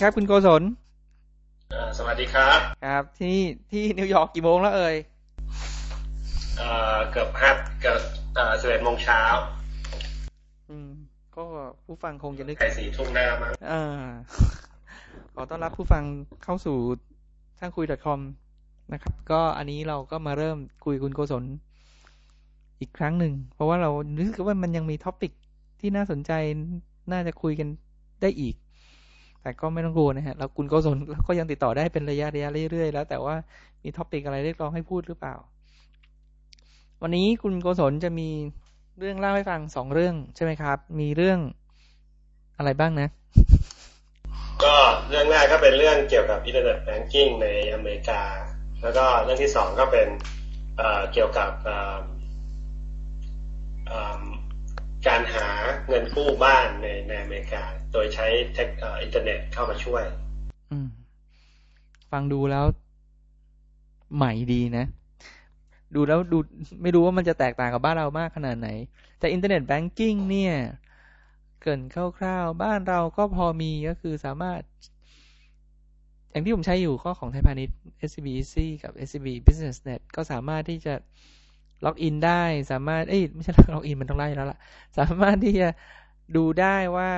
อ่าสวัสดีครับคุณโกศลอ่าสวัสดีครับ ครับที่ที่นิวยอร์กกี่โมงแล้วเอ่ยเอ่อเกือบห้าเกือบเอ่อสิบเอ็ดโมงเช้า อืม ก็ผู้ฟังคงจะนึกใกล้สี่ทุ่มแล้วมั้งอ่าขอต้อนรับผู้ฟังเข้าสู่ช่างคุย .com นะครับ ก็อันนี้เราก็มาเริ่มคุยคุณโกศลอีกครั้งหนึ่ง เพราะว่าเรารู้สึกว่ามันยังมี topicที่น่าสนใจน่าจะคุยกันได้อีก แต่ก็ไม่ต้องกลัวนะฮะเราคุณโกศลเราก็ยังติดต่อได้เป็นระยะระยะเรื่อยๆแล้ว แต่ว่ามี topic อะไรเรียกร้องให้พูดหรือเปล่า วันนี้คุณโกศลจะมีเรื่องเล่าให้ฟังสองเรื่องใช่ไหมครับ มีเรื่องอะไรบ้างนะ ก็เรื่องแรกก็เป็นเรื่องเกี่ยวกับ internet banking ในอเมริกา แล้วก็เรื่องที่สองก็เป็นเกี่ยวกับ การหาเงินกู้บ้านในในอเมริกา โดยใช้ tech อินเทอร์เน็ตเข้ามาช่วยฟังดูแล้วใหม่ดีนะ ดูแล้วดูไม่รู้ว่ามันจะแตกต่างกับบ้านเรามากขนาดไหน แต่ internet banking เนี่ย เกินคร่าวๆ บ้านเราก็พอมีก็คือสามารถ อย่างที่ผมใช้อยู่ก็ของไทยพาณิชย์ SCB Easy กับ SCB Business Net ก็สามารถที่จะ login ได้สามารถเอ้ยไม่ใช่ login มันต้องไล่แล้วล่ะ สามารถที่จะดูได้ว่า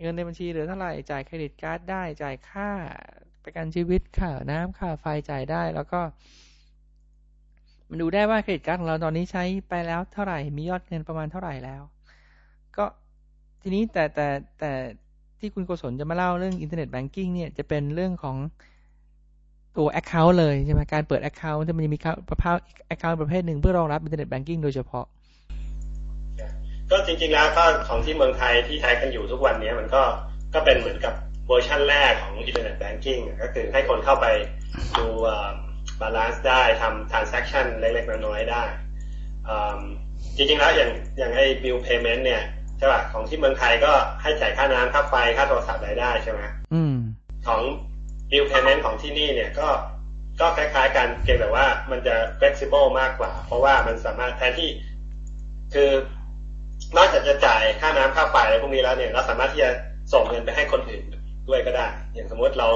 เงินในบัญชีเหลือเท่าไหร่จ่าย credit card ได้จ่ายค่าประกันชีวิตค่าน้ำค่าไฟจ่ายได้แล้วก็ มันดูได้ว่า credit card ของเราตอนนี้ใช้ไปแล้วเท่าไหร่มียอดเงินประมาณเท่าไหร่แล้ว ก็ทีนี้แต่แต่แต่ที่คุณโกศลจะมาเล่าเรื่อง internet banking เนี่ยจะเป็นเรื่องของ ตัว Account เลยใช่ไหมการเปิด Account จะมันจะมีประเภท Account ประเภทหนึ่งเพื่อรองรับ internet banking โดยเฉพาะ ก็จริงๆแล้วก็ของที่เมืองไทยที่ใช้กันอยู่ทุกวันนี้มันก็ก็เป็นเหมือนกับเวอร์ชันแรกของ internet banking ก็คือให้คนเข้าไปดู balance ได้ทำ transaction เล็กๆน้อยๆได้อืมจริงๆแล้วอย่างอย่างไอ้ bill payment เนี่ยใช่ป่ะของที่เมืองไทยก็ให้จ่ายค่าน้ำค่าไฟค่าโทรศัพท์รายได้ใช่ไหมอื มของ bill payment ของที่นี่เนี่ยก็ก็คล้ายๆกันเพียงแต่ว่ามันจะ flexible มากกว่า เพราะว่ามันสามารถแทนที่ คือนอกจากจะจ่ายค่าน้ำค่าไฟอะไรพวกนี้แล้วเนี่ยเราสามารถที่จะส่งเงินไปให้คนอื่นด้วยก็ได้ อย่างสมมติเรา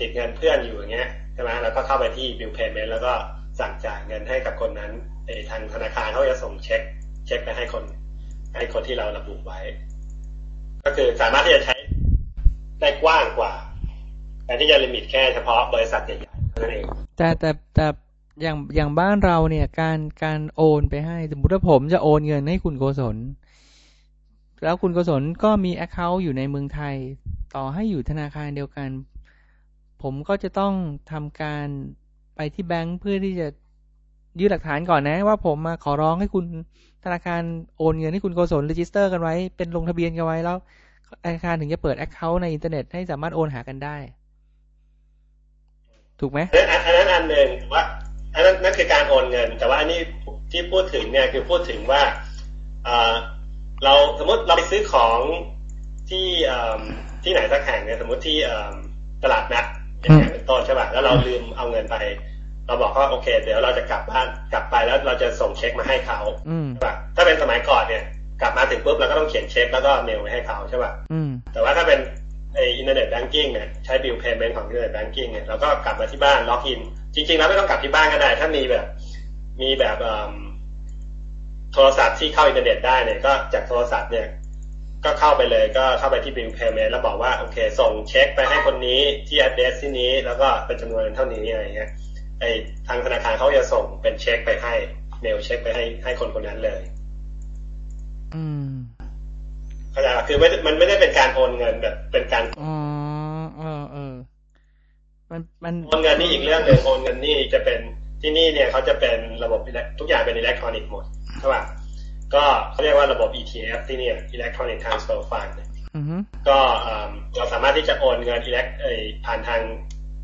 ติดเงินเพื่อนอยู่อย่างเงี้ยใช่ไหมเราก็เข้าไปที่ bill payment แล้วก็สั่งจ่ายเงินให้กับคนนั้นทางธนาคารเขาจะส่งเช็ค เช็คไปให้คนให้คนที่เราระบุไว้ ก็คือสามารถที่จะใช้ได้กว้างกว่า แต่ที่จะลิมิตแค่เฉพาะบริษัทใหญ่ๆเท่านั้นเองแต่แต่แต่อย่างอย่างบ้านเราเนี่ย การการโอนไปให้สมมติว่าผมจะโอนเงินให้คุณโกศลแล้วคุณโกศลก็มี Account อยู่ในเมืองไทย ต่อให้อยู่ธนาคารเดียวกัน ผมก็จะต้องทำการไปที่แบงค์เพื่อที่จะยื่นหลักฐานก่อนนะ ว่าผมมาขอร้องให้คุณธนาคารโอนเงินให้คุณโกศล register กันไว้ เป็นลงทะเบียนกันไว้แล้วธนาคารถึงจะเปิด Account ในอินเทอร์เน็ตให้สามารถโอนหากันได้ ถูกไหมอันนั้นอันหนึ่งว่าอันนั้นนั่นคือการโอนเงิน แต่ว่าอันนี้ที่พูดถึงเนี่ยคือพูดถึงว่าเราสมมติเราไปซื้อของที่ที่ไหนสักแห่งเนี่ยสมมติที่ตลาดนัดอย่างเงี้ยเป็นต้นใช่ป่ะแล้วเราลืมเอาเงินไป เราบอกว่าโอเค เดี๋ยวเราจะกลับบ้านกลับไปแล้วเราจะส่งเช็คมาให้เขาใช่ป่ะถ้าเป็นสมัยก่อนเนี่ย กลับมาถึงปุ๊บเราก็ต้องเขียนเช็คแล้วก็เมลไปให้เขาใช่ป่ะแต่ว่าถ้าเป็น ไอ internet banking เนี่ยใช้ bill payment ของ internet banking เนี่ยเราก็กลับมาที่บ้าน login จริง ๆ แล้วไม่ต้องกลับที่บ้านก็ได้ ถ้ามีแบบ มีแบบโทรศัพท์ที่เข้าอินเทอร์เน็ตได้เนี่ยก็จากโทรศัพท์เนี่ยก็เข้าไปเลยก็เข้าไปที่ bill payment แล้วบอกว่าโอเค ส่งเช็คไปให้คนนี้ที่ address ที่นี้ แล้วก็เป็นจำนวนเท่านี้อะไรเงี้ยไอทางธนาคารเขาจะส่งเป็นเช็คไปให้เมลเช็คไปให้ให้คนคนนั้นเลย อืม เข้าใจป่ะคือไม่มันไม่ได้เป็นการโอนเงินแบบเป็นการอ๋อเออเออมันมันโอนเงินนี่อีกเรื่องหนึ่งโอนเงินนี่จะเป็นที่นี่เนี่ยเขาจะเป็นระบบทุกอย่างเป็นอิเล็กทรอนิกส์หมดใช่ป่ะก็เขาเรียกว่าระบบ ETF ที่เนี่ย Electronic Transfer Fund ก็เราสามารถที่จะโอนเงินอิเล็กผ่านทาง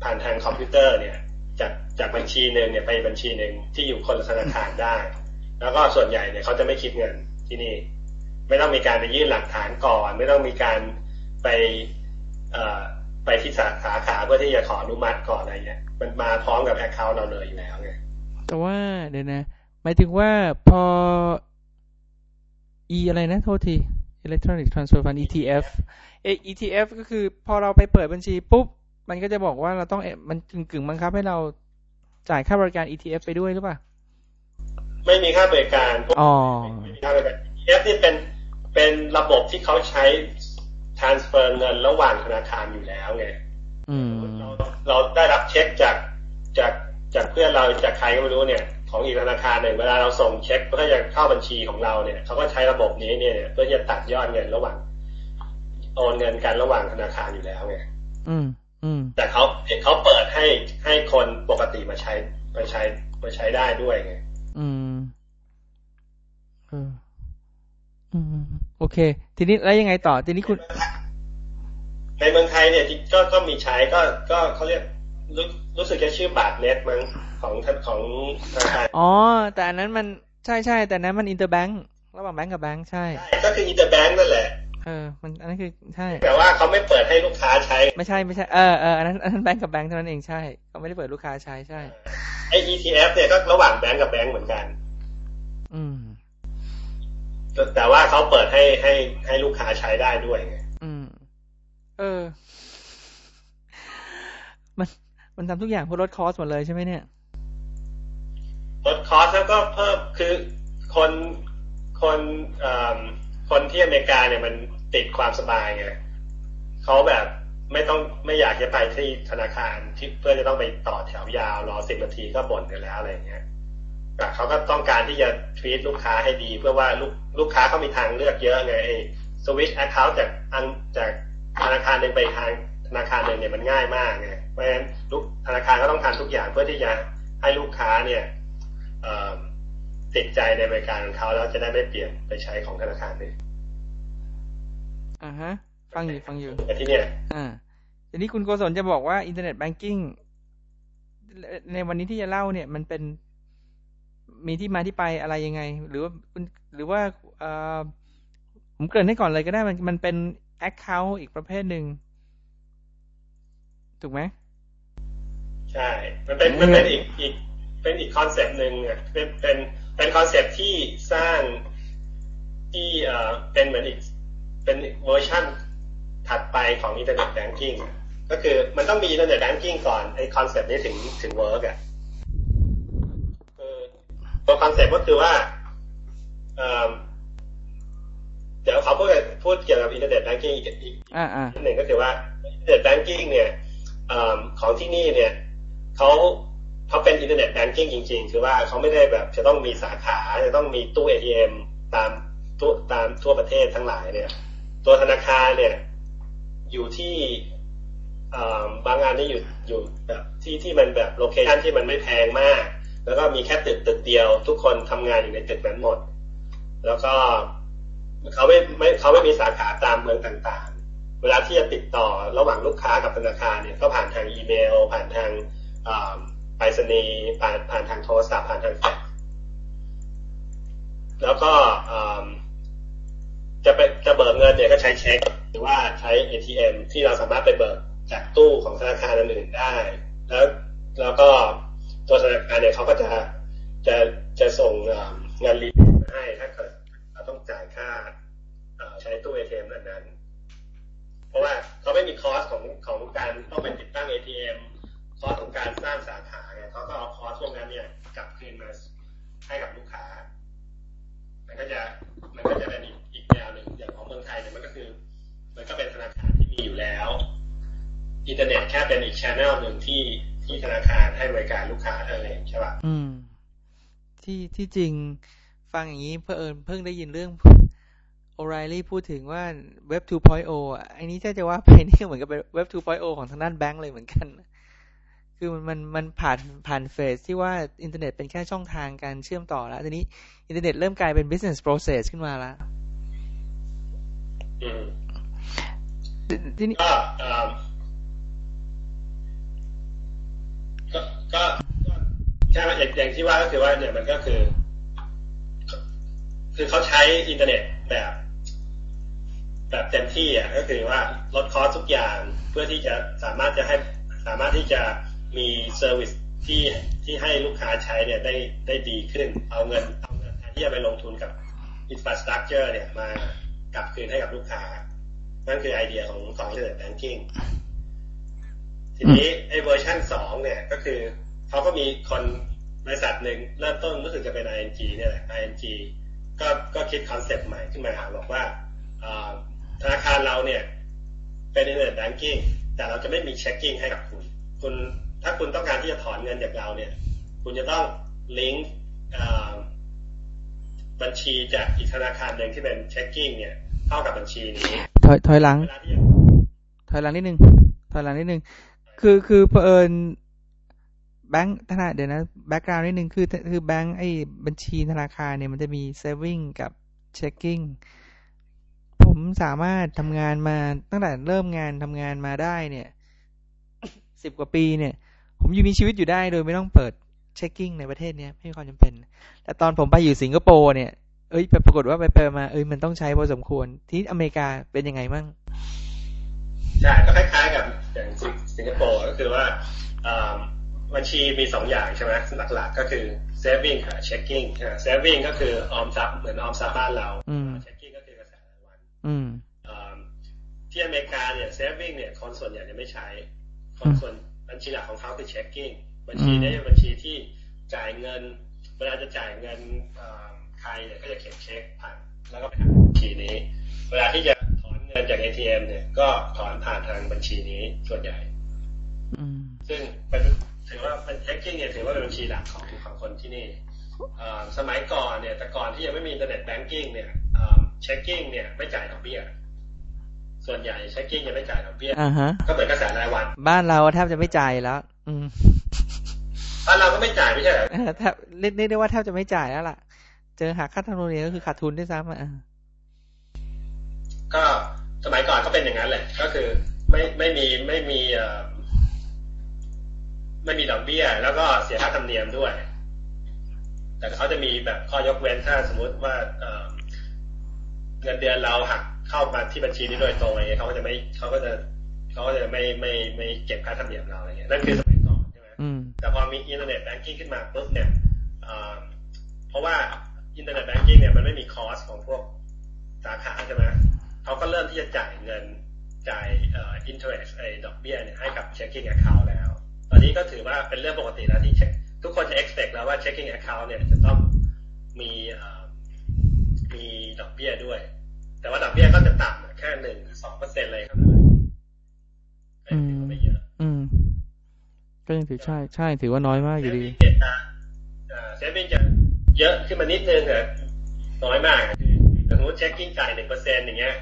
ผ่านทางคอมพิวเตอร์เนี่ยจากจากบัญชีหนึ่งเนี่ยไปบัญชีหนึ่งที่อยู่คนละธนาคารได้ แล้วก็ส่วนใหญ่เนี่ยเขาจะไม่คิดเงินที่นี่ ไม่ต้องมีการไปยื่นหลักฐานก่อน ไม่ต้องมีการไปไปที่สาขาเพื่อที่จะขออนุมัติก่อนอะไรเงี้ย มันมาพร้อมกับแอคเคาท์เราเลยอยู่แล้วไงแต่ว่าเดี๋ยวนะหมายถึงว่าพอ e อะไรนะโทษที electronic transfer fund ETF เอ ETF ก็คือพอเราไปเปิดบัญชีปุ๊บ มันก็จะบอกว่าเราต้องมันกึ่งกึ่งบังคับให้เราจ่ายค่าบริการ ETF ไปด้วยหรือเปล่า ไม่มีค่าบริการอ๋อไม่มีค่าบริการ ETF นี่เป็น เป็นระบบที่เขาใช้ transfer เงินระหว่างธนาคารอยู่แล้วไงอืมเราเราได้รับเช็คจากจากจากเพื่อนเราจากใครก็ไม่รู้เนี่ย ของอีกธนาคารหนึ่งเวลาเราส่งเช็คเพื่อจะเข้าบัญชีของเราเนี่ยเขาก็ใช้ระบบนี้เนี่ยเพื่อจะตัดยอดเงินระหว่างโอนเงินกันระหว่างธนาคารอยู่แล้วไงอืม อืม แต่เขาเขาเปิดให้ให้คนปกติมาใช้มาใช้มาใช้ได้ด้วยไง อืมเอออืม โอเค ทีนี้แล้วยังไงต่อ ทีนี้คุณ ในเมืองไทยเนี่ยที่ก็ก็มีใช้ก็ก็เขาเรียกรู้รู้สึกจะชื่อบาทเน็ตมั้งของของธนาคารอ๋อ แต่อันนั้นมันใช่ใช่แต่อันนั้นมัน interbank ระหว่างแบงค์กับแบงค์ใช่ใช่ก็คือ interbank นั่นแหละเออ มันอันนั้นคือใช่ แต่ว่าเขาไม่เปิดให้ลูกค้าใช้ ไม่ใช่ไม่ใช่เออเอออันนั้นอันนั้นแบงค์กับแบงค์เท่านั้นเองใช่เขาไม่ได้เปิดลูกค้าใช้ใช่ไอ ETF เนี่ยก็ระหว่างแบงก์กับแบงก์เหมือนกัน อืม แต่แต่ว่าเขาเปิดให้ให้ให้ลูกค้าใช้ได้ด้วยไงอืม เออ มันมันทำทุกอย่างเพื่อลดคอสหมดเลยใช่ไหมเนี่ยลดคอสแล้วก็เพิ่มคือคนคนเอ่อคนที่อเมริกาเนี่ยมันติดความสบายไงเขาแบบไม่ต้องไม่อยากจะไปที่ธนาคารที่เพื่อจะต้องไปต่อแถวยาวรอสิบนาทีก็บ่นกันแล้วอะไรอย่างเงี้ยแต่ เขาก็ต้องการที่จะทวีตลูกค้าให้ดี เพื่อว่าลูกลูกค้าเขามีทางเลือกเยอะไงสวิตช์แอคเคาท์จากอันจากธนาคารหนึ่งไปอีกทางธนาคารหนึ่งเนี่ยมันง่ายมากไงเพราะฉะนั้นลูกธนาคารก็ต้องทำทุกอย่างเพื่อที่จะให้ลูกค้าเนี่ยเอ่อติดใจในบริการของเขาแล้วจะได้ไม่เปลี่ยนไปใช้ของธนาคารอื่นอ่าฮะ ฟังอยู่ฟังอยู่แต่ที่เนี่ยอ่าทีนี้คุณโกศลจะบอกว่า Internet Banking ในวันนี้ที่จะเล่าเนี่ยมันเป็น มีที่มาที่ไปอะไรยังไง หรือว่าหรือว่าผมเกริ่นให้ก่อนเลยก็ได้มันมันเป็น account อีกประเภทหนึ่งถูกไหมใช่ มันเป็นมันเป็นอีกอีกเป็นอีก concept หนึ่งอะเป็นเป็นเป็น concept ที่สร้างที่เอ่อเป็นเหมือนอีกเป็นเวอร์ชันถัดไปของ Internet Banking ก็คือมันต้องมี Internet Banking ก่อนไอ concept นี้ถึงถึง work อะ ตัว concept ก็คือว่าเอ่อเดี๋ยวเขาพูดพูดเกี่ยวกับ Internet Banking อีกอีกอ่าอ่านิดหนึ่งก็คือว่า Internet Banking เนี่ยเออของที่นี่เนี่ยเขาเขาเป็น Internet Banking จริง ๆ คือว่าเขาไม่ได้แบบจะต้องมีสาขาจะต้องมีตู้ ATM ตามทั่วตามทั่วประเทศทั้งหลายเนี่ย ตัวธนาคารเนี่ย อยู่ที่เอ่อบางอันนี่อยู่อยู่แบบที่ที่มันแบบ location ที่มันไม่แพงมาก แล้วก็มีแค่ตึกตึกเดียว ทุกคนทำงานอยู่ในตึกนั้นหมด แล้วก็เขาไม่ไม่เขาไม่มีสาขาตามเมืองต่างๆ เวลาที่จะติดต่อระหว่างลูกค้ากับธนาคารเนี่ยก็ผ่านทางอีเมล ผ่านทางอ่าไปรษณีย์ผ่านผ่านทางโทรศัพท์ผ่านทางแฟกซ์แล้วก็อ่าจะไปจะเบิกเงินเนี่ยก็ใช้เช็ค หรือว่าใช้ ATM ที่เราสามารถไปเบิกจากตู้ของธนาคารอื่นๆได้ แล้วแล้วก็ ตัวธนาคารเนี่ยเขาก็จะจะจะส่งอ่าเงินรีมาให้ถ้าเกิดเราต้องจ่ายค่าใช้ตู้ ATM นั้นนั้นๆ เพราะว่าเขาไม่มี cost ของของการต้องไปติดตั้ง ATM cost ของการสร้างสาขาไงเขาก็เอา cost พวกนั้นเนี่ยกลับคืนมาให้กับลูกค้า มันก็จะมันก็จะเป็นอีกอีกแนวหนึ่งอย่างของเมืองไทยเนี่ยมันก็คือ มันก็เป็นธนาคารที่มีอยู่แล้ว อินเทอร์เน็ตแค่เป็นอีก channel หนึ่งที่ ที่ธนาคารให้บริการลูกค้าเท่านั้นเองใช่ป่ะอืม ที่ที่จริงฟังอย่างนี้เพิ่งเอิญเพิ่งได้ยินเรื่อง O'Reilly พูดถึงว่าเว็บ 2.0อะอันนี้ถ้าจะว่าไปนี่เหมือนกับเป็นเว็บ 2.0 ของทางด้านแบงก์เลยเหมือนกัน คือมันมันมันผ่านผ่าน phase ที่ว่าอินเทอร์เน็ตเป็นแค่ช่องทางการเชื่อมต่อแล้วทีนี้อินเทอร์เน็ตเริ่มกลายเป็น business process ขึ้นมาแล้วอืมทีนี้ ก็เอ่อก็ก็ก็ใช่ไหมอย่างที่ว่าก็คือว่าเนี่ยมันก็คือ คือเขาใช้อินเทอร์เน็ตแบบ แบบเต็มที่อะก็คือว่าลด cost ทุกอย่างเพื่อที่จะสามารถจะให้สามารถที่จะมี service ที่ที่ให้ลูกค้าใช้เนี่ยได้ได้ดีขึ้น เอาเงินเอาเงินที่จะไปลงทุนกับ infrastructure เนี่ยมากลับคืนให้กับลูกค้า นั่นคือไอเดียของของ Internet Banking ทีนี้ไอ้เวอร์ชันสองเนี่ยก็คือเขาก็มีคนบริษัทหนึ่งเริ่มต้นรู้สึกจะเป็น ING เนี่ยแหละ ING ก็ก็คิด concept ใหม่ขึ้นมาบอกว่าธนาคารเราเนี่ยเป็น Internet Banking แต่เราจะไม่มี checking ให้กับคุณ คุณถ้าคุณต้องการที่จะถอนเงินจากเราเนี่ย คุณจะต้องลิงก์บัญชีจากอีกธนาคารหนึ่งที่เป็น checking เนี่ย เข้ากับบัญชีนี้ถอยถอยหลังเวลาที่จะถอยหลังนิดนึงถอยหลังนิดนึง คือคือเผอิญแบงค์ธนาเดี๋ยวนะ background นิดนึงคือคือแบงค์ไอ้บัญชีธนาคารเนี่ยมันจะมี saving กับ checking ผมสามารถทำงานมาตั้งแต่เริ่มงานทำงานมาได้เนี่ยสิบกว่าปีเนี่ย ผมอยู่มีชีวิตอยู่ได้โดยไม่ต้องเปิด checking ในประเทศเนี้ยไม่มีความจำเป็น แต่ตอนผมไปอยู่สิงคโปร์เนี่ยเอ้ยปรากฏว่าไปไปมาเอ้ยมันต้องใช้พอสมควรที่อเมริกาเป็นยังไงมั่ง ใช่ก็คล้าย ๆ กับอย่างสิงคโปร์ก็คือว่าบัญชีมีสองอย่างใช่ไหมหลักๆ ก็คือ saving กับ checking saving ก็คือออมทรัพย์เหมือนออมทรัพย์บ้านเรา checking ก็คือกระแสรายวันอืมที่อเมริกาเนี่ย saving เนี่ยคนส่วนใหญ่จะไม่ใช้ คนส่วนบัญชีหลักของเขาคือ checking บัญชีนี้เป็นบัญชีที่จ่ายเงิน เวลาจะจ่ายเงินใครเนี่ยก็จะเขียนเช็คผ่านแล้วก็ไปทางบัญชีนี้ เวลาที่จะถอนเงินจาก ATM เนี่ยก็ถอนผ่านทางบัญชีนี้ส่วนใหญ่ซึ่งเป็นถือว่าเป็น checking เนี่ยถือว่าเป็นบัญชีหลักของของคนที่นี่สมัยก่อนเนี่ย แต่ก่อนที่ยังไม่มี Internet Banking เนี่ย checking เนี่ยไม่จ่ายดอกเบี้ยส่วนใหญ่ checking ยังไม่จ่ายดอกเบี้ยอ่าฮะก็เหมือนกระแสรายวัน บ้านเราแทบจะไม่จ่ายแล้ว อืมบ้านเราก็ไม่จ่ายไม่ใช่เหรอแทบเรียกได้ว่าแทบจะไม่จ่ายแล้วล่ะ เจอหักค่าธรรมเนียมก็คือขาดทุนด้วยซ้ำอะก็ สมัยก่อนก็เป็นอย่างนั้นแหละ ก็คือไม่ไม่มีไม่มีเอ่อไม่มีดอกเบี้ย แล้วก็เสียค่าธรรมเนียมด้วย แต่เขาจะมีแบบข้อยกเว้นถ้าสมมุติว่าเงินเดือนเราหักเข้ามาที่บัญชีนี้โดยตรงอะไรเงี้ยเขาก็จะไม่เขาก็จะเขาก็จะไม่ไม่ไม่เก็บค่าธรรมเนียมเราอะไรเงี้ยนั่นคือสมัยก่อนใช่ไหมแต่พอมี Internet Banking ขึ้นมาปุ๊บเนี่ยเพราะว่า Internet Banking เนี่ยมันไม่มี cost ของพวกสาขาใช่ไหม เขาก็เริ่มที่จะจ่ายเงินจ่ายเอ่อ interest ไอ้ดอกเบี้ยเนี่ยให้กับ checking account แล้ว ตอนนี้ก็ถือว่าเป็นเรื่องปกติแล้วที่ทุกคนจะ expect แล้วว่า checking account เนี่ยจะต้องมีมีดอกเบี้ยด้วย แต่ว่าดอกเบี้ยก็จะต่ำแค่หนึ่งสองเปอร์เซ็นต์เลยครับไม่เยอะอืม ก็ยังถือใช่ใช่ถือว่าน้อยมากอยู่ดี saving จะเยอะขึ้นมานิดนึงแต่น้อยมากสมมติ checking จ่ายหนึ่งเปอร์เซ็นต์อย่างเงี้ย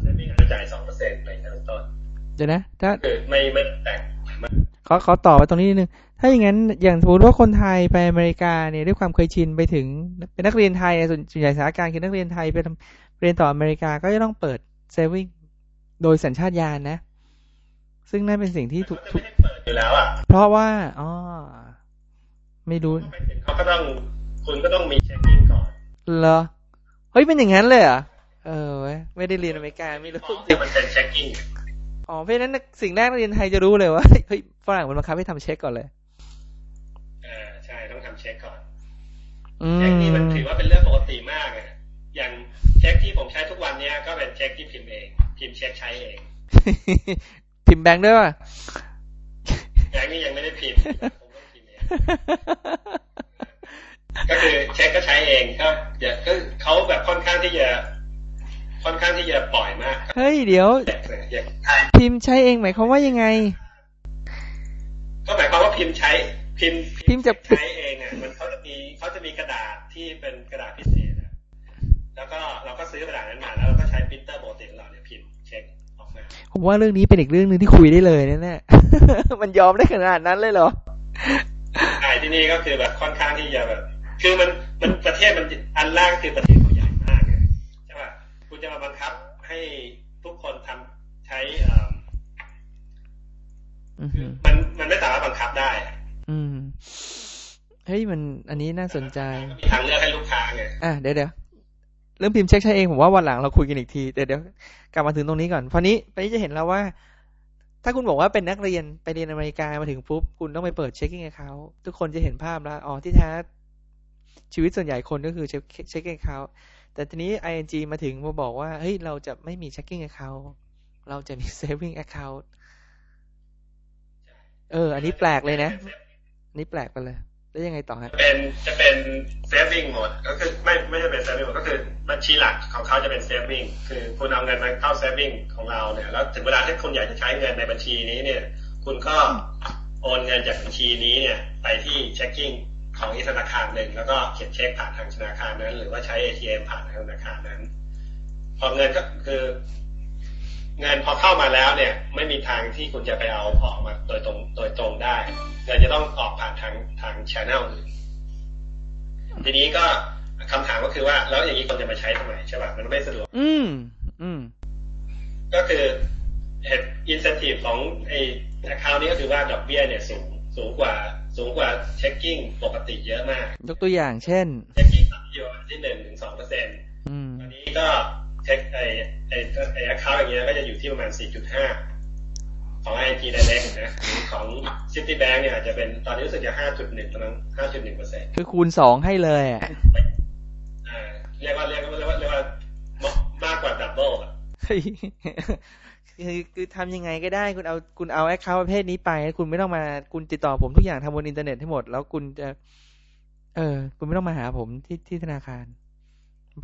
saving อาจจะจ่ายสองเปอร์เซ็นต์อะไรเงี้ยต้นเดี๋ยวนะถ้าคือไม่ไม่แตกมากขอขอต่อไปตรงนี้นิดนึง ถ้าอย่างนั้นอย่างสมมติว่าคนไทยไปอเมริกาเนี่ยด้วยความเคยชินไปถึง เป็นนักเรียนไทยส่วนส่วนใหญ่สถานการณ์คือนักเรียนไทยไปเรียนต่ออเมริกาก็จะต้องเปิด saving โดยสัญชาตญาณนะ ซึ่งนั่นเป็นสิ่งที่ถูกไม่ได้เปิดอยู่แล้วอะเพราะว่าอ๋อไม่รู้ไปถึงเขาก็ต้องคุณก็ต้องมี checking ก่อนเหรอเฮ้ยเป็นอย่างนั้นเลยเหรอะ เออเว้ยไม่ได้เรียนอเมริกาไม่รู้ที่มันเป็น checkingอ๋อเพราะฉะนั้นสิ่งแรกนักเรียนไทยจะรู้เลยว่าเฮ้ยฝรั่งมันบังคับให้ทำเช็คก่อนเลยอ่าใช่ต้องทำเช็คก่อนอืเช็คนี่มันมถือว่าเป็นเรื่องปกติมากอะอย่างเช็คที่ผมใช้ทุกวันเนี้ยก็เป็นเช็คที่พิมพ์เองพิมพ์เช็คใช้เอง พิมพ์แบงค์ด้วยป่ะแบงค์นี่ยังไม่ได้พิมพ์ผมต้องพิมพ์เองก็คือเช็คก็ใช้เองก็เดี๋ยวก็เขาแบบค่อนข้างที่จะ ค่อนข้างที่จะปล่อยมากเฮ้ยเดี๋ยวอย่างไทยพิมพ์ใช้เองหมายความว่ายังไง ก็หมายความว่าพิมพ์ใช้พิมพ์พิมพ์จะใช้เองอะมันเขาจะมีเขาจะมีกระดาษที่เป็นกระดาษพิเศษอะแล้วก็เราก็ซื้อกระดาษนั้นมาแล้วเราก็ใช้ปรินเตอร์ปกติของเราเนี่ยพิมพ์เช็คออกมาผมว่าเรื่องนี้เป็นอีกเรื่องหนึ่งที่คุยได้เลยนะเนี่ยมันยอมได้ขนาดนั้นเลยเหรอใช่ที่นี่ก็คือแบบค่อนข้างที่จะแบบ คือมันมันประเทศมันอันแรกคือประเทศ จะมาบังคับให้ทุกคนทำใช้เอ่ออือคืหืออมันมันไม่สามารถบังคับได้อะอืมเฮ้ยมันอันนี้น่าสนใจก็มีทางเลือกให้ลูกค้าไงอะเดี๋ยวเดี๋ยวเรื่องพิมพ์เช็คใช้เองผมว่าวันหลังเราคุยกันอีกทีเดี๋ยวเดี๋ยวกลับมาถึงตรงนี้ก่อนพอนี้พอนี้จะเห็นแล้วว่า ถ้าคุณบอกว่าเป็นนักเรียนไปเรียนอเมริกามาถึงปุ๊บคุณต้องไปเปิดเช็คกิ้งเขาทุกคนจะเห็นภาพแล้วอ๋อที่แท้ชีวิตส่วนใหญ่คนก็คือเช็คเช็คกิ้งเขา แต่ทีนี้ ing มาถึงมาบอกว่า เฮ้ย เราจะไม่มี checking account เราจะมี saving account เออ อันนี้แปลกเลยนะอันนี้แปลกไปเลย แล้วยังไงต่อฮะจะเป็นจะเป็น saving หมด ก็คือไม่ไม่ใช่เป็น saving หมดก็คือบัญชีหลักของเขาจะเป็น saving คือคุณเอาเงินมาเข้า saving ของเราเนี่ย แล้วถึงเวลาที่คุณอยากจะใช้เงินในบัญชีนี้เนี่ย คุณก็โอนเงินจากบัญชีนี้เนี่ย ไปที่ checking ของอีกธนาคารหนึ่งแล้วก็เขียนเช็คผ่านทางธนาคารนั้น หรือว่าใช้ ATM ผ่านทางธนาคารนั้น พอเงินก็คือ เงินพอเข้ามาแล้วเนี่ย ไม่มีทางที่คุณจะไปเอาออกมาโดยตรงโดยตรงได้เงินจะต้องออกผ่านทางทางช anel อื่นทีนี้ก็คำถามก็คือว่า แล้วอย่างนี้คนจะมาใช้ทำไมใช่ป่ะมันไม่สะดวก อืม อืม ก็คือเหตุ incentive ของไอ้ account นี้ก็คือว่าดอกเบี้ยเนี่ยสูงสูงกว่า สูงกว่า checking ปกติเยอะมาก ยกตัวอย่างเช่น checking อยู่ที่หนึ่งถึงสองเปอร์เซ็นต์อืมตอนนี้ก็เช็คไอ้ไอ้ไอ้ account อย่างเงี้ยก็จะอยู่ที่ประมาณ4.5ของ ING Direct นะของ Citibank เนี่ยอาจจะเป็นตอนนี้รู้สึกจะ5.1ประมาณ5.1เปอร์เซ็นต์คือคูณสองให้เลยอะอ่าเรียกว่าเรียกว่าเรียกว่าเรียกว่ามากกว่า double อะเฮ้ย คือคือทำยังไงก็ได้คุณเอาคุณเอา account ประเภทนี้ไป คุณไม่ต้องมาคุณติดต่อผมทุกอย่างทำบนอินเทอร์เน็ตให้หมด แล้วคุณจะ เออ คุณไม่ต้องมาหาผมที่ที่ธนาคาร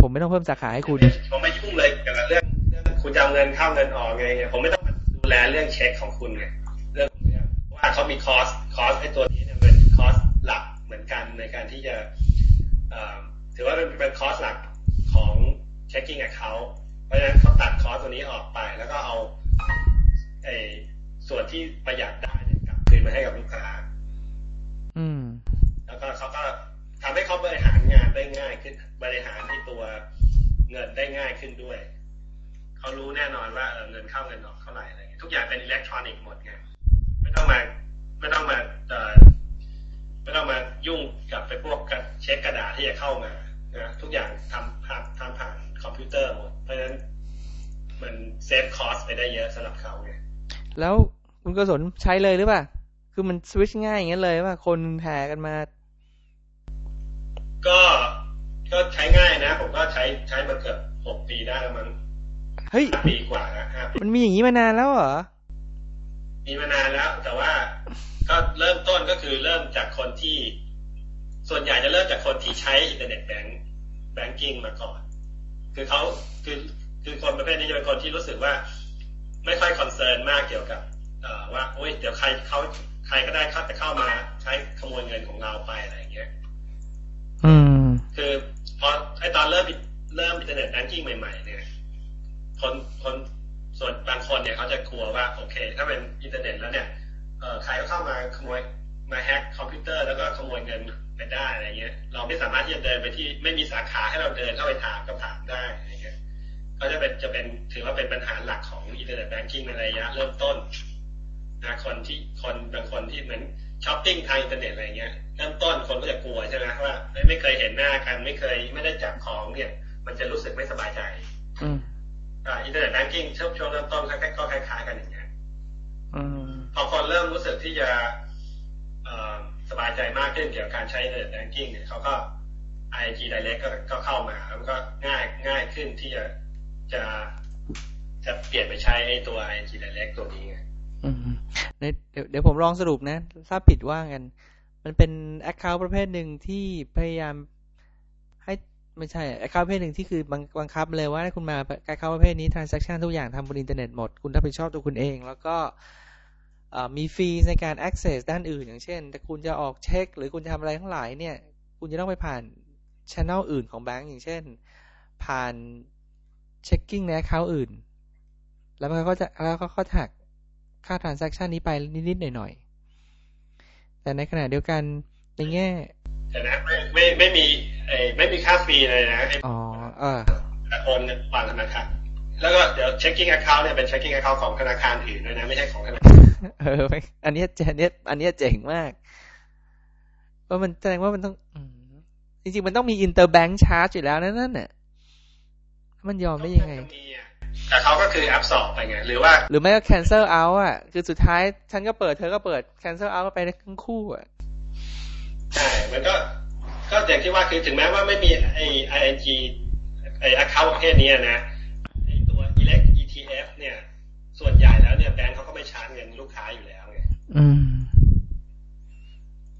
ผมไม่ต้องเพิ่มสาขาให้คุณผมไม่ยุ่งเลยกับเรื่องเรื่องคุณจะเอาเงินเข้าเงินออกไงผมไม่ต้องดูแลเรื่องเช็คของคุณไงเรื่องเรื่องว่าเขามี cost cost ไอ้ตัวนี้เนี่ยเป็น costหลักเหมือนกันในการที่จะถือว่าเป็นเป็นคอสหลักของ checking account เพราะฉะนั้นเขาตัดคอสตัวนี้ออกไป แล้วก็เอาไอ้ส่วนที่ประหยัดได้เนี่ยกลับคืนมาให้กับลูกค้า อืม แล้วก็เขาก็ทำให้เขาบริหารงานได้ง่ายขึ้น บริหารในตัวเงินได้ง่ายขึ้นด้วย เขารู้แน่นอนว่าเออเงินเข้าเงินออกเท่าไหร่อะไรเงี้ยทุกอย่างเป็นอิเล็กทรอนิกส์หมดไงไม่ต้องมาไม่ต้องมาเอ่อไม่ต้องมายุ่งกับไปพวกกระเช็คกระดาษที่จะเข้ามานะทุกอย่างทำผ่านทำผ่าน คอมพิวเตอร์หมดเพราะฉะนั้นมัน save cost ไปได้เยอะสำหรับเขาไงแล้วคุณโกศลใช้เลยหรือเปล่า คือมันสวิตชง่ายอย่างนั้นเลยว่าคนแห่กันมา ก็ก็ใช้ง่ายนะ ผมก็ใช้ใช้มาเกือบหกปีได้แล้วมั้งเฮ้ยห้าปีกว่าแล้วห้าปีมันมีอย่างนี้มานานแล้วเหรอ มีมานานแล้ว แต่ว่าก็เริ่มต้นก็คือเริ่มจากคนที่ ส่วนใหญ่จะเริ่มจากคนที่ใช้ internet bank banking มาก่อน คือเขาคือคือคนประเภทนี้จะเป็นคนที่รู้สึกว่า ไม่ค่อย concern มากเกี่ยวกับเอ่อว่าโอ้ยเดี๋ยวใครเขาใครก็ได้เข้าจะเข้ามาใช้ขโมยเงินของเราไปอะไรอย่างเงี้ย อืม คือพอไอ้ตอนเริ่มเริ่ม internet banking ใหม่ ๆ เนี่ย คนคนส่วนบางคนเนี่ยเขาจะกลัวว่า โอเค ถ้าเป็นอินเทอร์เน็ตแล้วเนี่ยเอ่อใครก็เข้ามาขโมย มา hack คอมพิวเตอร์แล้วก็ขโมยเงินไปได้อะไรเงี้ย เราไม่สามารถที่จะเดินไปที่ไม่มีสาขาให้เราเดินเข้าไปถามก็ถามได้อะไรเงี้ยก็จะเป็นจะเป็นถือว่าเป็นปัญหาหลักของ internet banking ในระยะเริ่มต้นนะคนที่คนบางคนที่เหมือนช้อปปิ้งทางอินเทอร์เน็ตอะไรเงี้ยเริ่มต้นคนก็จะกลัวใช่ไหมว่าเอ้ยไม่เคยเห็นหน้ากันไม่เคยไม่ได้จับของเนี่ย มันจะรู้สึกไม่สบายใจอืมอ่า internet banking ช่วงช่วงเริ่มต้นก็คล้ายๆกันอย่างเงี้ยอืมพอคนเริ่มรู้สึกที่จะเอ่อ สบายใจมากขึ้นเกี่ยวกับการใช้ net banking เนี่ยเขาก็ IG Direct ก็ก็เข้ามาแล้วก็ง่ายง่ายขึ้นที่จะจะจะเปลี่ยนไปใช้ไอ้ตัว IG Direct ตัวนี้ไงเดี๋ยวเดี๋ยวผมลองสรุปนะ ถ้าผิดว่ากัน มันเป็น Account ประเภทหนึ่งที่พยายามให้ไม่ใช่ Account ประเภทหนึ่งที่คือบังบังคับเลยว่าให้คุณมา Account ประเภทนี้ transaction ทุกอย่างทำบนอินเทอร์เน็ตหมด คุณรับผิดชอบตัวคุณเอง แล้วก็ มีฟรีในการ access ด้านอื่น อย่างเช่นถ้าคุณจะออกเช็ค หรือคุณจะทำอะไรทั้งหลายเนี่ย คุณจะต้องไปผ่าน channel อื่นของแบงก์อย่างเช่น ผ่าน checking ใน account อื่น แล้วมันก็จะแล้วก็เขาหักค่า transaction นี้ไปนิดๆหน่อยๆ แต่ในขณะเดียวกันในแง่แต่นะไม่ไม่ไม่มีไอ้ไม่มีค่าฟรีเลยนะไอ้อ๋อเออโอนเงินผ่านธนาคารแล้วก็เดี๋ยว checking account เนี่ยเป็น checking account ของธนาคารอื่นด้วยนะ ไม่ใช่ของธนาคาร เออไม่อันเนี้ยอันเนี้ยอันเนี้ยเจ๋งมากเพราะมันแสดงว่ามันต้องอืมจริงๆมันต้องมี interbank charge อยู่แล้วนั่นนั่นน่ะมันยอมได้ยังไงแต่เขาก็คือ absorb ไปไงหรือว่า หรือไม่ก็ cancel out อะ คือสุดท้ายฉันก็เปิดเธอก็เปิด cancel out ก็ไปได้ทั้งคู่อะใช่มันก็ก็อย่างที่ว่าคือถึงแม้ว่าไม่มีไอ้ ING ไอ้ account ประเภทนี้นะไอ้ตัว elect ETF เนี่ย ส่วนใหญ่แล้วเนี่ยแบงก์เขาก็ไม่ชาร์จเงินลูกค้าอยู่แล้วไงอืม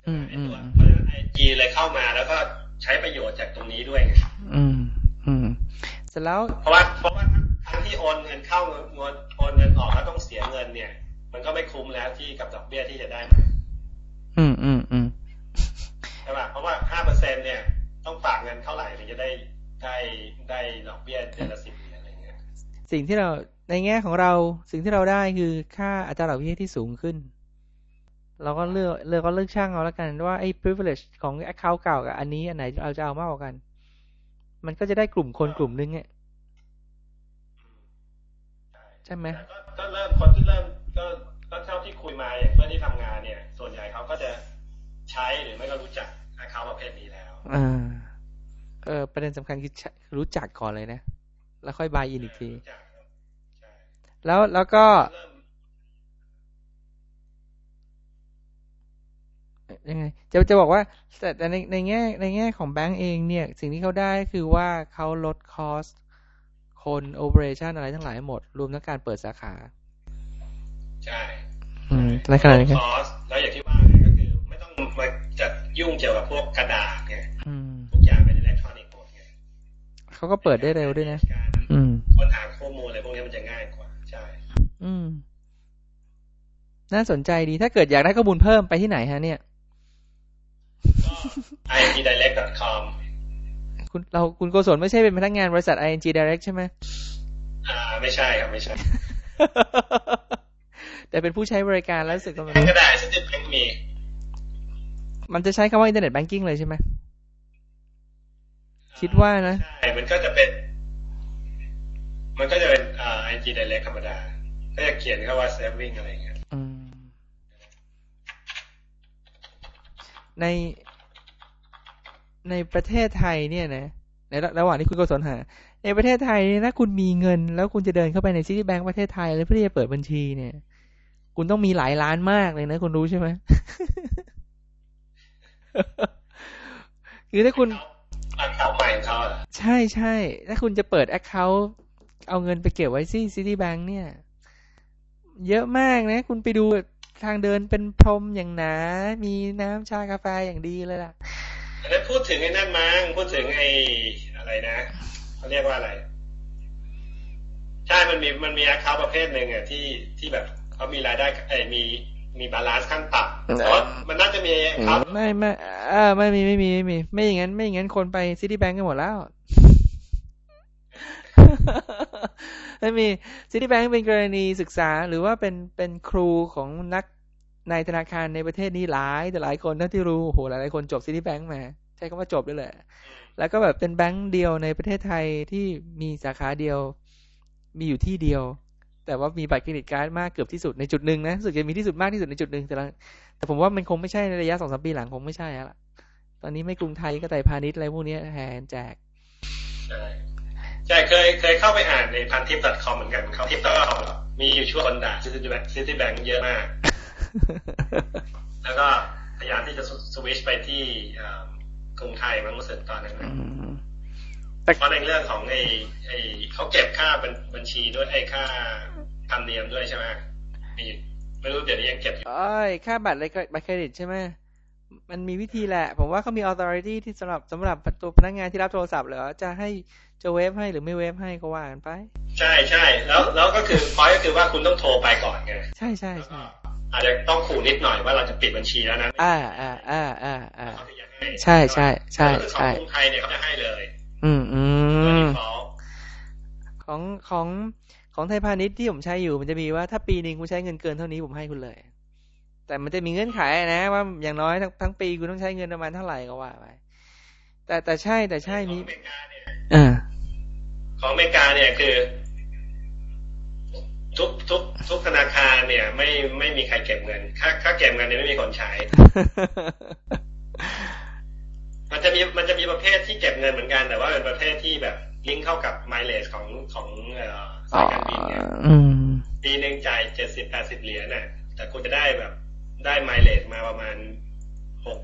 อืมไอ้อืมตัวเพราะฉะนั้นไอจีเลยเข้ามาแล้วก็ใช้ประโยชน์จากตรงนี้ด้วยไงอืม อืมเสร็จแล้วเพราะว่าเพราะว่าครั้งที่โอนเงินเข้าเงินโอนเงินออกแล้วต้องเสียเงินเนี่ย มันก็ไม่คุ้มแล้วที่กับดอกเบี้ยที่จะได้มาอืมอืมอืมใช่ป่ะเพราะว่าห้าเปอร์เซ็นเนี่ย ต้องฝากเงินเท่าไหร่ถึงจะได้ได้ได้ดอกเบี้ยเดือนละสิบเหรียญอะไรเงี้ยสิ่งที่เรา ในแง่ของเราสิ่งที่เราได้คือค่าอัตราดอกเบี้ยที่สูงขึ้น เราก็เลือกเลือกก็เลือกช่างเอาแล้วกันว่าไอ้ privilege ของ account เก่ากับอันนี้อันไหนเราจะเอามากกว่ากัน มันก็จะได้กลุ่มคนกลุ่มนึงเนี่ยใช่ไหมแต่ก็ก็เริ่มคนที่เริ่มก็ก็เท่าที่คุยมาอย่างเพื่อนที่ทำงานเนี่ย ส่วนใหญ่เขาก็จะใช้หรือไม่ก็รู้จักเขาประเภทนี้แล้วอ่าเออประเด็นสำคัญคือรู้จักก่อนเลยนะ แล้วค่อยบายอินอีกทีรู้จักครับใช่ แล้วแล้วก็เริ่มยังไงจะจะบอกว่าแต่แต่ในในแง่ในแง่ของแบงก์เองเนี่ย สิ่งที่เขาได้คือว่าเขาลด cost คน operation อะไรทั้งหลายหมด รวมทั้งการเปิดสาขา ใช่อืมในขณะนี้ cost แล้วอย่างที่ว่าเนี่ยก็คือ ไม่ต้องมาจะยุ่งเกี่ยวกับพวกกระดาษไงอืมทุกอย่างเป็นอิเล็กทรอนิกส์หมดไงเขาก็เปิดได้เร็วด้วยนะการอืมค้นหาข้อมูลอะไรพวกนี้มันจะง่ายกว่าใช่ อืม น่าสนใจดี ถ้าเกิดอยากได้ข้อมูลเพิ่มไปที่ไหนฮะเนี่ยก็ itdirect.com คุณเราคุณโกศลไม่ใช่เป็นพนักงานบริษัท ING Direct ใช่ไหมอ่า ไม่ใช่ครับ ไม่ใช่ แต่เป็นผู้ใช้บริการแล้วรู้สึกว่ามันแบงก์ก็ได้ซิตี้แบงก์มี มันจะใช้คำว่า internet banking เลยใช่ไหมคิดว่านะ ใช่ มันก็จะเป็น มันก็จะเป็นอ่า ING Direct ธรรมดา ก็จะเขียนเข้าว่า saving อะไรอย่างเงี้ยอืมในในประเทศไทยเนี่ยนะในระระหว่างที่คุณโกศลหา ในประเทศไทยเนี่ยถ้าคุณมีเงิน แล้วคุณจะเดินเข้าไปในซิตี้แบงก์ประเทศไทยแล้วเพื่อที่จะเปิดบัญชีเนี่ย คุณต้องมีหลายล้านมากเลยนะ คุณรู้ใช่ไหมคือถ้าคุณอาคาใหม่ของเขาเหรอใช่ใช่ถ้าคุณจะเปิด Account เอาเงินไปเก็บไว้ที่ Citibank เนี่ย เยอะมากนะ คุณไปดูทางเดินเป็นพรมอย่างหนา มีน้ำชากาแฟอย่างดีเลยล่ะอันนั้นพูดถึงไอ้นั่นมั้งพูดถึงไอ้อะไรนะเขาเรียกว่าอะไร ใช่มันมีมันมี account ประเภทหนึ่งอะที่ที่แบบเขามีรายได้ไอ้ยมีมีบาลานซ์ขั้นต่ำแต่ว่ามันน่าจะมี account ไม่ไม่เออไม่มีไม่มีไม่มี ไม่อย่างนั้นไม่อย่างนั้นคนไป Citibank กันหมดแล้ว ไม่มี Citibank เป็นกรณีศึกษาหรือว่าเป็นเป็นครูของนักในธนาคารในประเทศนี้หลายแต่หลายคนเท่าที่รู้โอ้โหหลายหลายคนจบ Citibank มา ใช้คำว่าจบด้วยแหละ แล้วก็แบบเป็นแบงค์เดียวในประเทศไทยที่มีสาขาเดียว มีอยู่ที่เดียว แต่ว่ามีบัตรเครดิตการ์ดมากเกือบที่สุดในจุดหนึ่งนะรู้สึกจะมีที่สุดมากที่สุดในจุดหนึ่งแต่ละแต่ผมว่ามันคงไม่ใช่ในระยะสองสามปีหลังคงไม่ใช่แล้วล่ะตอนนี้ไม่กรุงไทยก็ไทยพาณิชย์อะไรพวกนี้แทนแจก ใช่ใช่เคยเคยเข้าไปอ่านในพันทิป .com เหมือนกันเขาทิป .com มีอยู่ช่วงคนด่าซิตี้แบงก์ซิตี้แบงก์เยอะมาก แล้วก็พยายามที่จะสวิชไปที่เอ่อกรุงไทยมั้งรู้สึกตอนนั้นอืนะมเพราะในเรื่องของไอ้ไอ้เขาเก็บค่าบัญบัญชีด้วยไอ้ค่าธรรมเนียมด้วยใช่ไหมมีไม่รู้เดี๋ยวนี้ยังเก็บอยู่เอ้ยค่าบัตรอะไรก็บัตรเครดิตใช่ไหมมันมีวิธีแหละ ผมว่าเขามี authority ที่สำหรับสำหรับตัวพนักงานที่รับโทรศัพท์เหรอจะให้ จะเวฟให้หรือไม่เวฟให้ก็ว่ากันไป ใช่ใช่แล้วแล้วก็คือพอยก็คือว่าคุณต้องโทรไปก่อนไงใช่ใช่แล้วก็ใช่อาจจะต้องขู่นิดหน่อยว่าเราจะปิดบัญชีแล้วนะอ่าอ่าอ่าอ่าอ่าเขาจะยังให้ใช่ใช่ใช่แล้วก็ใช่ของกรุงไทยเนี่ยเขาจะให้เลย อืมอืมเขาของของของไทยพาณิชย์ที่ผมใช้อยู่มันจะมีว่าถ้าปีหนึ่งคุณใช้เงินเกินเท่านี้ผมให้คุณเลย แต่มันจะมีเงื่อนไขนะว่าอย่างน้อยทั้งทั้งปีคุณต้องใช้เงินประมาณเท่าไหร่ก็ว่าไปแต่แต่ใช่แต่ใช่ขอมีงอเมริกาเนี่ยอ่า ของอเมริกาเนี่ยคือ ทุกทุกทุกธนาคารเนี่ย ไม่ไม่มีใครเก็บเงิน ค่าค่าเก็บเงินเนี่ยไม่มีคนใช้ มันจะมีมันจะมีประเภทที่เก็บเงินเหมือนกัน แต่ว่าเป็นประเภทที่แบบลิงก์เข้ากับไมล์เลสของของเอ่อสายการบินเนี่ยอืมปีหนึ่งจ่ายเจ็ดสิบแปดสิบเหรียญน่ะ แต่คุณจะได้แบบ ได้ไมล์เลสมาประมาณหก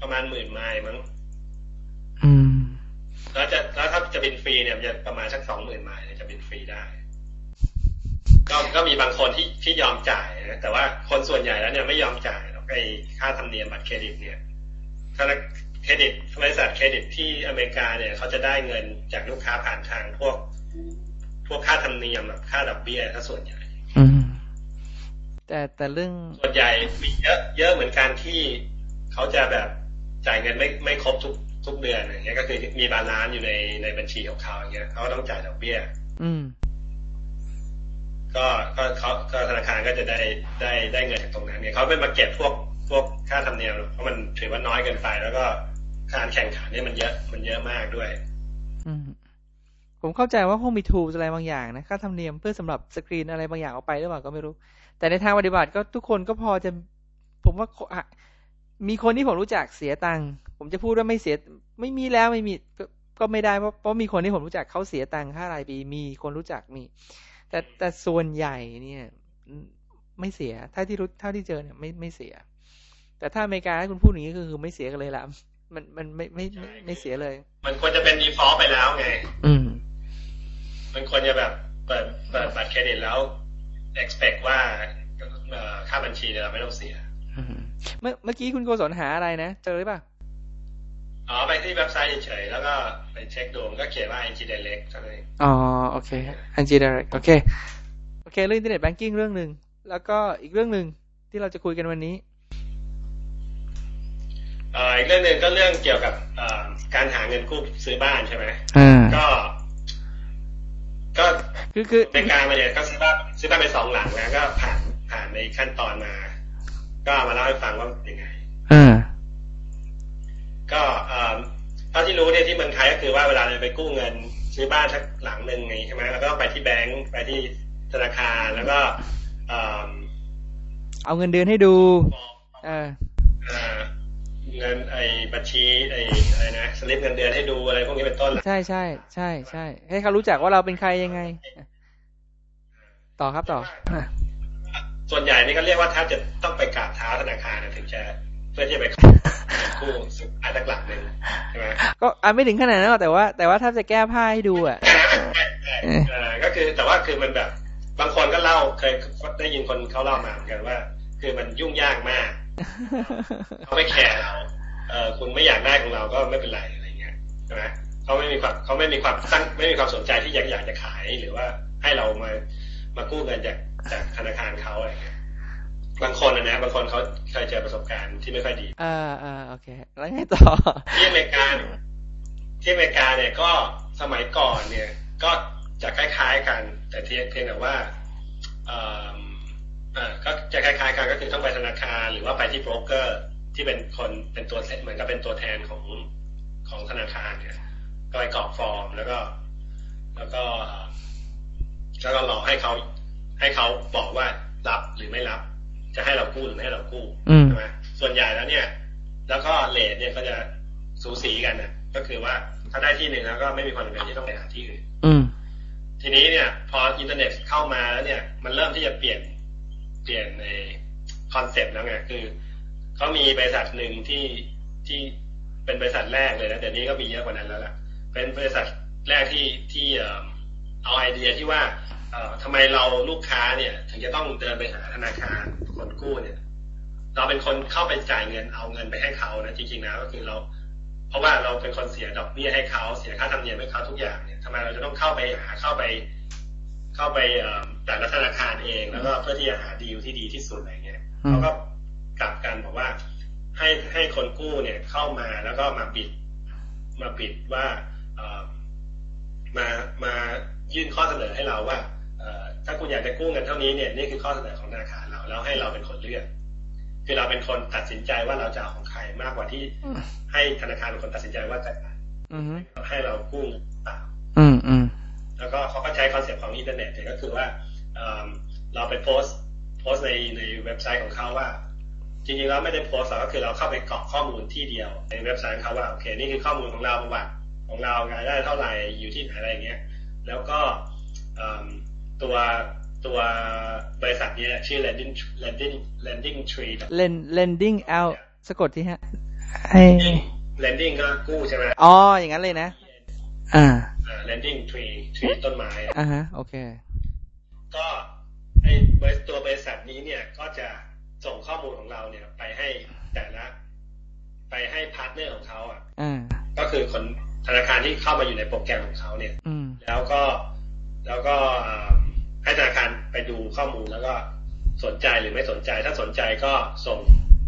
ประมาณหมื่นไมล์มั้งอืม แล้วจะแล้วถ้าจะบินฟรีเนี่ยมันจะประมาณสักสองหมื่นไมล์จะบินฟรีได้ ก็ก็มีบางคนที่ที่ยอมจ่ายนะแต่ว่าคนส่วนใหญ่แล้วเนี่ยไม่ยอมจ่ายแล้วไอ้ค่าธรรมเนียมบัตรเครดิตเนี่ยถ้าเครดิตบริษัทเครดิตที่อเมริกาเนี่ยเขาจะได้เงินจากลูกค้าผ่านทางพวก พวกค่าธรรมเนียมแบบค่าดอกเบี้ยถ้าส่วนใหญ่อืมแต่แต่เรื่องส่วนใหญ่มีเยอะเยอะเหมือนกันที่เขาจะแบบจ่ายเงินไม่ไม่ครบทุก ทุกเดือนอย่างเงี้ยก็คือมี balance อยู่ในในบัญชีของเขาอย่างเงี้ยเขาก็ต้องจ่ายดอกเบี้ย อืม ก็ก็เขาก็ธนาคารก็จะได้ได้ได้เงินจากตรงนั้นเนี่ยเขาไม่มาเก็บพวกพวกค่าธรรมเนียมเพราะมันถือว่าน้อยเกินไป แล้วก็การแข่งขันเนี่ยมันเยอะมันเยอะมากด้วย อืมผมเข้าใจว่าคงมี tools อะไรบางอย่างนะค่าธรรมเนียมเพื่อสำหรับสกรีนอะไรบางอย่างออกไปหรือเปล่าก็ไม่รู้ แต่ในทางปฏิบัติก็ทุกคนก็พอจะ ผมว่าอะ มีคนที่ผมรู้จักเสียตังค์ผมจะพูดว่าไม่เสีย ไม่มีแล้วไม่มีก็ก็ไม่ได้เพราะเพราะมีคนที่ผมรู้จักเขาเสียตังค่ารายปีมีคนรู้จักมี แต่แต่ส่วนใหญ่เนี่ย ไม่เสียถ้าที่รู้เท่าที่เจอเนี่ยไม่ไม่เสีย แต่ถ้าอเมริกาให้คุณพูดอย่างนี้ก็คือไม่เสียกันเลยละมันมันไม่ไม่ไม่ไม่เสียเลย มันควรจะเป็น default ไปแล้วไง อืม มันควรจะแบบเปิดเปิดบัตรเครดิตแล้ว expect ว่าเอ่อค่าบัญชีเนี่ยเราไม่ต้องเสียอืม เมื่อเมื่อกี้คุณโกศลหาอะไรนะ เจอหรือเปล่าอ๋อไปที่เว็บไซต์เฉยๆแล้วก็ไปเช็คดูมันก็เขียนว่า NG Direct เท่านั้นเองอ๋อโอเค NG Direct โอเคโอเค เรื่องอินเทอร์เน็ตแบงกิ้งเรื่องหนึ่งแล้วก็อีกเรื่องหนึ่งที่เราจะคุยกันวันนี้เอ่ออีกเรื่องหนึ่งก็เรื่องเกี่ยวกับเอ่อการหาเงินกู้ซื้อบ้านใช่ไหมอ่าก็ ก็คือคือในการมาเนี่ยก็ซื้อบ้านซื้อบ้านไปสองหลังแล้วก็ผ่านผ่านในขั้นตอนมา ก็เอามาเล่าให้ฟังว่าเป็นยังไงอ่าก็เอ่อเท่าที่รู้เนี่ยที่เมืองไทยก็คือว่าเวลาเราไปกู้เงินซื้อบ้านสักหลังหนึ่งไงใช่ไหมแล้วก็ไปที่แบงก์ไปที่ธนาคารแล้วก็เอ่อเอาเงินเดือนให้ดูเออเอ่อเงินไอ้บัญชีไอ้อะไรนะสลิปเงินเดือนให้ดูอะไรพวกนี้เป็นต้น ใช่ใช่ใช่ใช่ให้เขารู้จักว่าเราเป็นใครยังไง ต่อครับต่ออะ ส่วนใหญ่นี่ก็เรียกว่าถ้าจะต้องไปกราบเท้าธนาคารนะถึงจะเพื่อที่จะไปกู้ซื้อบ้านสักหลังหนึ่งใช่ไหมก็อะไม่ถึงขนาดนั้นหรอกแต่ว่า แต่ว่าถ้าจะแก้ผ้าให้ดูอะใช่ใช่เออก็คือแต่ว่าคือมันแบบ บางคนก็เล่าเคยได้ยินคนเขาเล่ามาเหมือนกันว่า คือมันยุ่งยากมากเขาไม่แคร์เราเออคุณไม่อยากได้ของเราก็ไม่เป็นไรอะไรเงี้ยใช่ไหมเขาไม่มีความเขาไม่มีความตั้งไม่มีความสนใจที่อยากอยากจะขายหรือว่าให้เรามามากู้เงินจาก จากธนาคารเขาอะไรเงี้ยบางคนนะนะบางคนเขาเคยเจอประสบการณ์ที่ไม่ค่อยดีอ่าอ่าโอเค แล้วไงต่อที่อเมริกาเนี่ยที่อเมริกาเนี่ยก็สมัยก่อนเนี่ย ก็จะคล้ายๆกัน แต่เพียงเพียงแต่ว่าเอ่อเอ่อก็จะคล้ายๆกันก็คือต้องไปธนาคารหรือว่าไปที่โบรกเกอร์ที่เป็นคนเป็นตัวเหมือนกับเป็นตัวแทนของของธนาคารเนี่ย ก็ไปกรอกฟอร์มแล้วก็ แล้วก็เอ่อแล้วก็รอให้เขา ให้เขาบอกว่ารับหรือไม่รับ จะให้เรากู้หรือไม่ให้เรากู้อืมใช่ไหมส่วนใหญ่แล้วเนี่ย แล้วก็ rate เนี่ยก็จะสูสีกันนะก็คือว่าถ้าได้ที่หนึ่งแล้วก็ไม่มีความจำเป็นที่ต้องไปหาที่อื่นอืมทีนี้เนี่ย พออินเทอร์เน็ตเข้ามาแล้วเนี่ย มันเริ่มที่จะเปลี่ยนเปลี่ยนใน concept แล้วไงคือเขามีบริษัทหนึ่งที่ที่เป็นบริษัทแรกเลยนะแต่นี้ก็มีเยอะกว่านั้นแล้วล่ะ เป็นบริษัทแรกที่ที่เอ่อ เอาไอเดียที่ว่าเอ่อทำไมเราลูกค้าเนี่ย ถึงจะต้องเดินไปหาธนาคารคนกู้เนี่ย เราเป็นคนเข้าไปจ่ายเงินเอาเงินไปให้เขานะจริงๆนะก็คือเรา เพราะว่าเราเป็นคนเสียดอกเบี้ยให้เขาเสียค่าธรรมเนียมให้เขาทุกอย่างเนี่ยทำไมเราจะต้องเข้าไปหาเข้าไป เข้าไปเอ่อแต่ละธนาคารเองแล้วก็เพื่อที่จะหาดีลที่ดีที่สุดอะไรเงี้ยอืมเขาก็กลับกันบอกว่าให้ให้คนกู้เนี่ยเข้ามาแล้วก็มาบิด มาบิดว่าเอ่อมามา ยื่นข้อเสนอให้เราว่าเอ่อถ้าคุณอยากจะกู้เงินเท่านี้เนี่ยนี่คือข้อเสนอของธนาคารเราแล้วให้เราเป็นคนเลือก คือเราเป็นคนตัดสินใจว่าเราจะเอาของใครมากกว่าที่ ให้ธนาคารเป็นคนตัดสินใจว่าจะอืมให้เรากู้หรือเปล่าอืมอืมแล้วก็เขาก็ใช้ concept ของอินเทอร์เน็ตเนี่ยก็คือว่าเอิ่มเราไป post post ในในเว็บไซต์ของเขาว่า จริงๆแล้วไม่ได้โพสต์หรอกก็คือเราเข้าไปกรอกข้อมูลที่เดียวในเว็บไซต์ของเขาว่าโอเค นี่คือข้อมูลของเราประวัติของเรารายได้เท่าไหร่อยู่ที่ไหนอะไรเงี้ย แล้วก็เอิ่มตัวตัวบริษัทเนี้ยชื่อ lending lending lending tree เลน lending out สะกดที่ฮะไอ lending ก็กู้ใช่ไหมอ๋อ อย่างนั้นเลยนะ อ่าอ่า lending tree tree ต้นไม้อะอ่าฮะ โอเค ก็ไอ้บริษัทตัวบริษัทนี้เนี่ยก็จะส่งข้อมูลของเราเนี่ยไปให้แต่ละ ไปให้ partner ของเขาอะอ่าก็คือคน ธนาคารที่เข้ามาอยู่ในโปรแกรมของเขาเนี่ยอืมแล้วก็แล้วก็อ่าให้ธนาคารไปดูข้อมูลแล้วก็สนใจหรือไม่สนใจ ถ้าสนใจก็ส่ง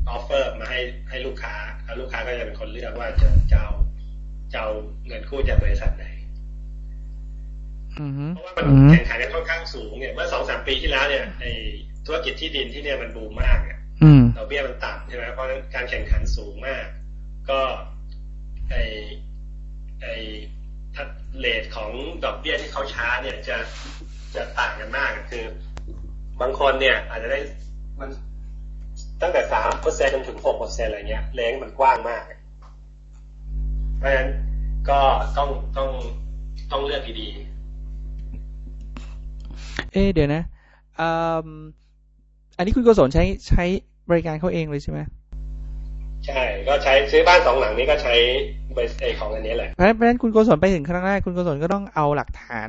offer มาให้ให้ลูกค้าแล้วลูกค้าก็จะเป็นคนเลือกว่าจะจะเอาจะเอาเงินกู้จากบริษัทไหนอืมฮึเพราะว่ามันอืมแข่งขันกันค่อนข้างสูงเนี่ยเมื่อสองสามปีที่แล้วเนี่ยไอ้ธุรกิจที่ดินที่เนี่ยมันบูมมากเนี่ยอืมดอกเบี้ยมันต่ำใช่ไหมเพราะฉะนั้นการแข่งขันสูงมาก ก็ไอ ไอทัดเลทของดอกเบี้ยที่เขาช้าเนี่ยจะจะต่างกันมากคือ บางคนเนี่ย อาจจะได้มันตั้งแต่สามเปอร์เซ็นจนถึงหกเปอร์เซ็นอะไรเงี้ยเลงมันกว้างมาก เพราะฉะนั้นก็ต้องต้องต้องเลือกดีๆเอ๊เดี๋ยวนะอันนี้คุณโกศลใช้ใช้บริการเขาเองเลยใช่ไหมใช่ ก็ใช้ซื้อบ้านสองหลังนี้ก็ใช้เบสเอของอันนี้แหละเพราะฉะนั้นเพราะฉะนั้นคุณโกศลไปถึงครั้งแรกคุณโกศลก็ต้องเอาหลักฐาน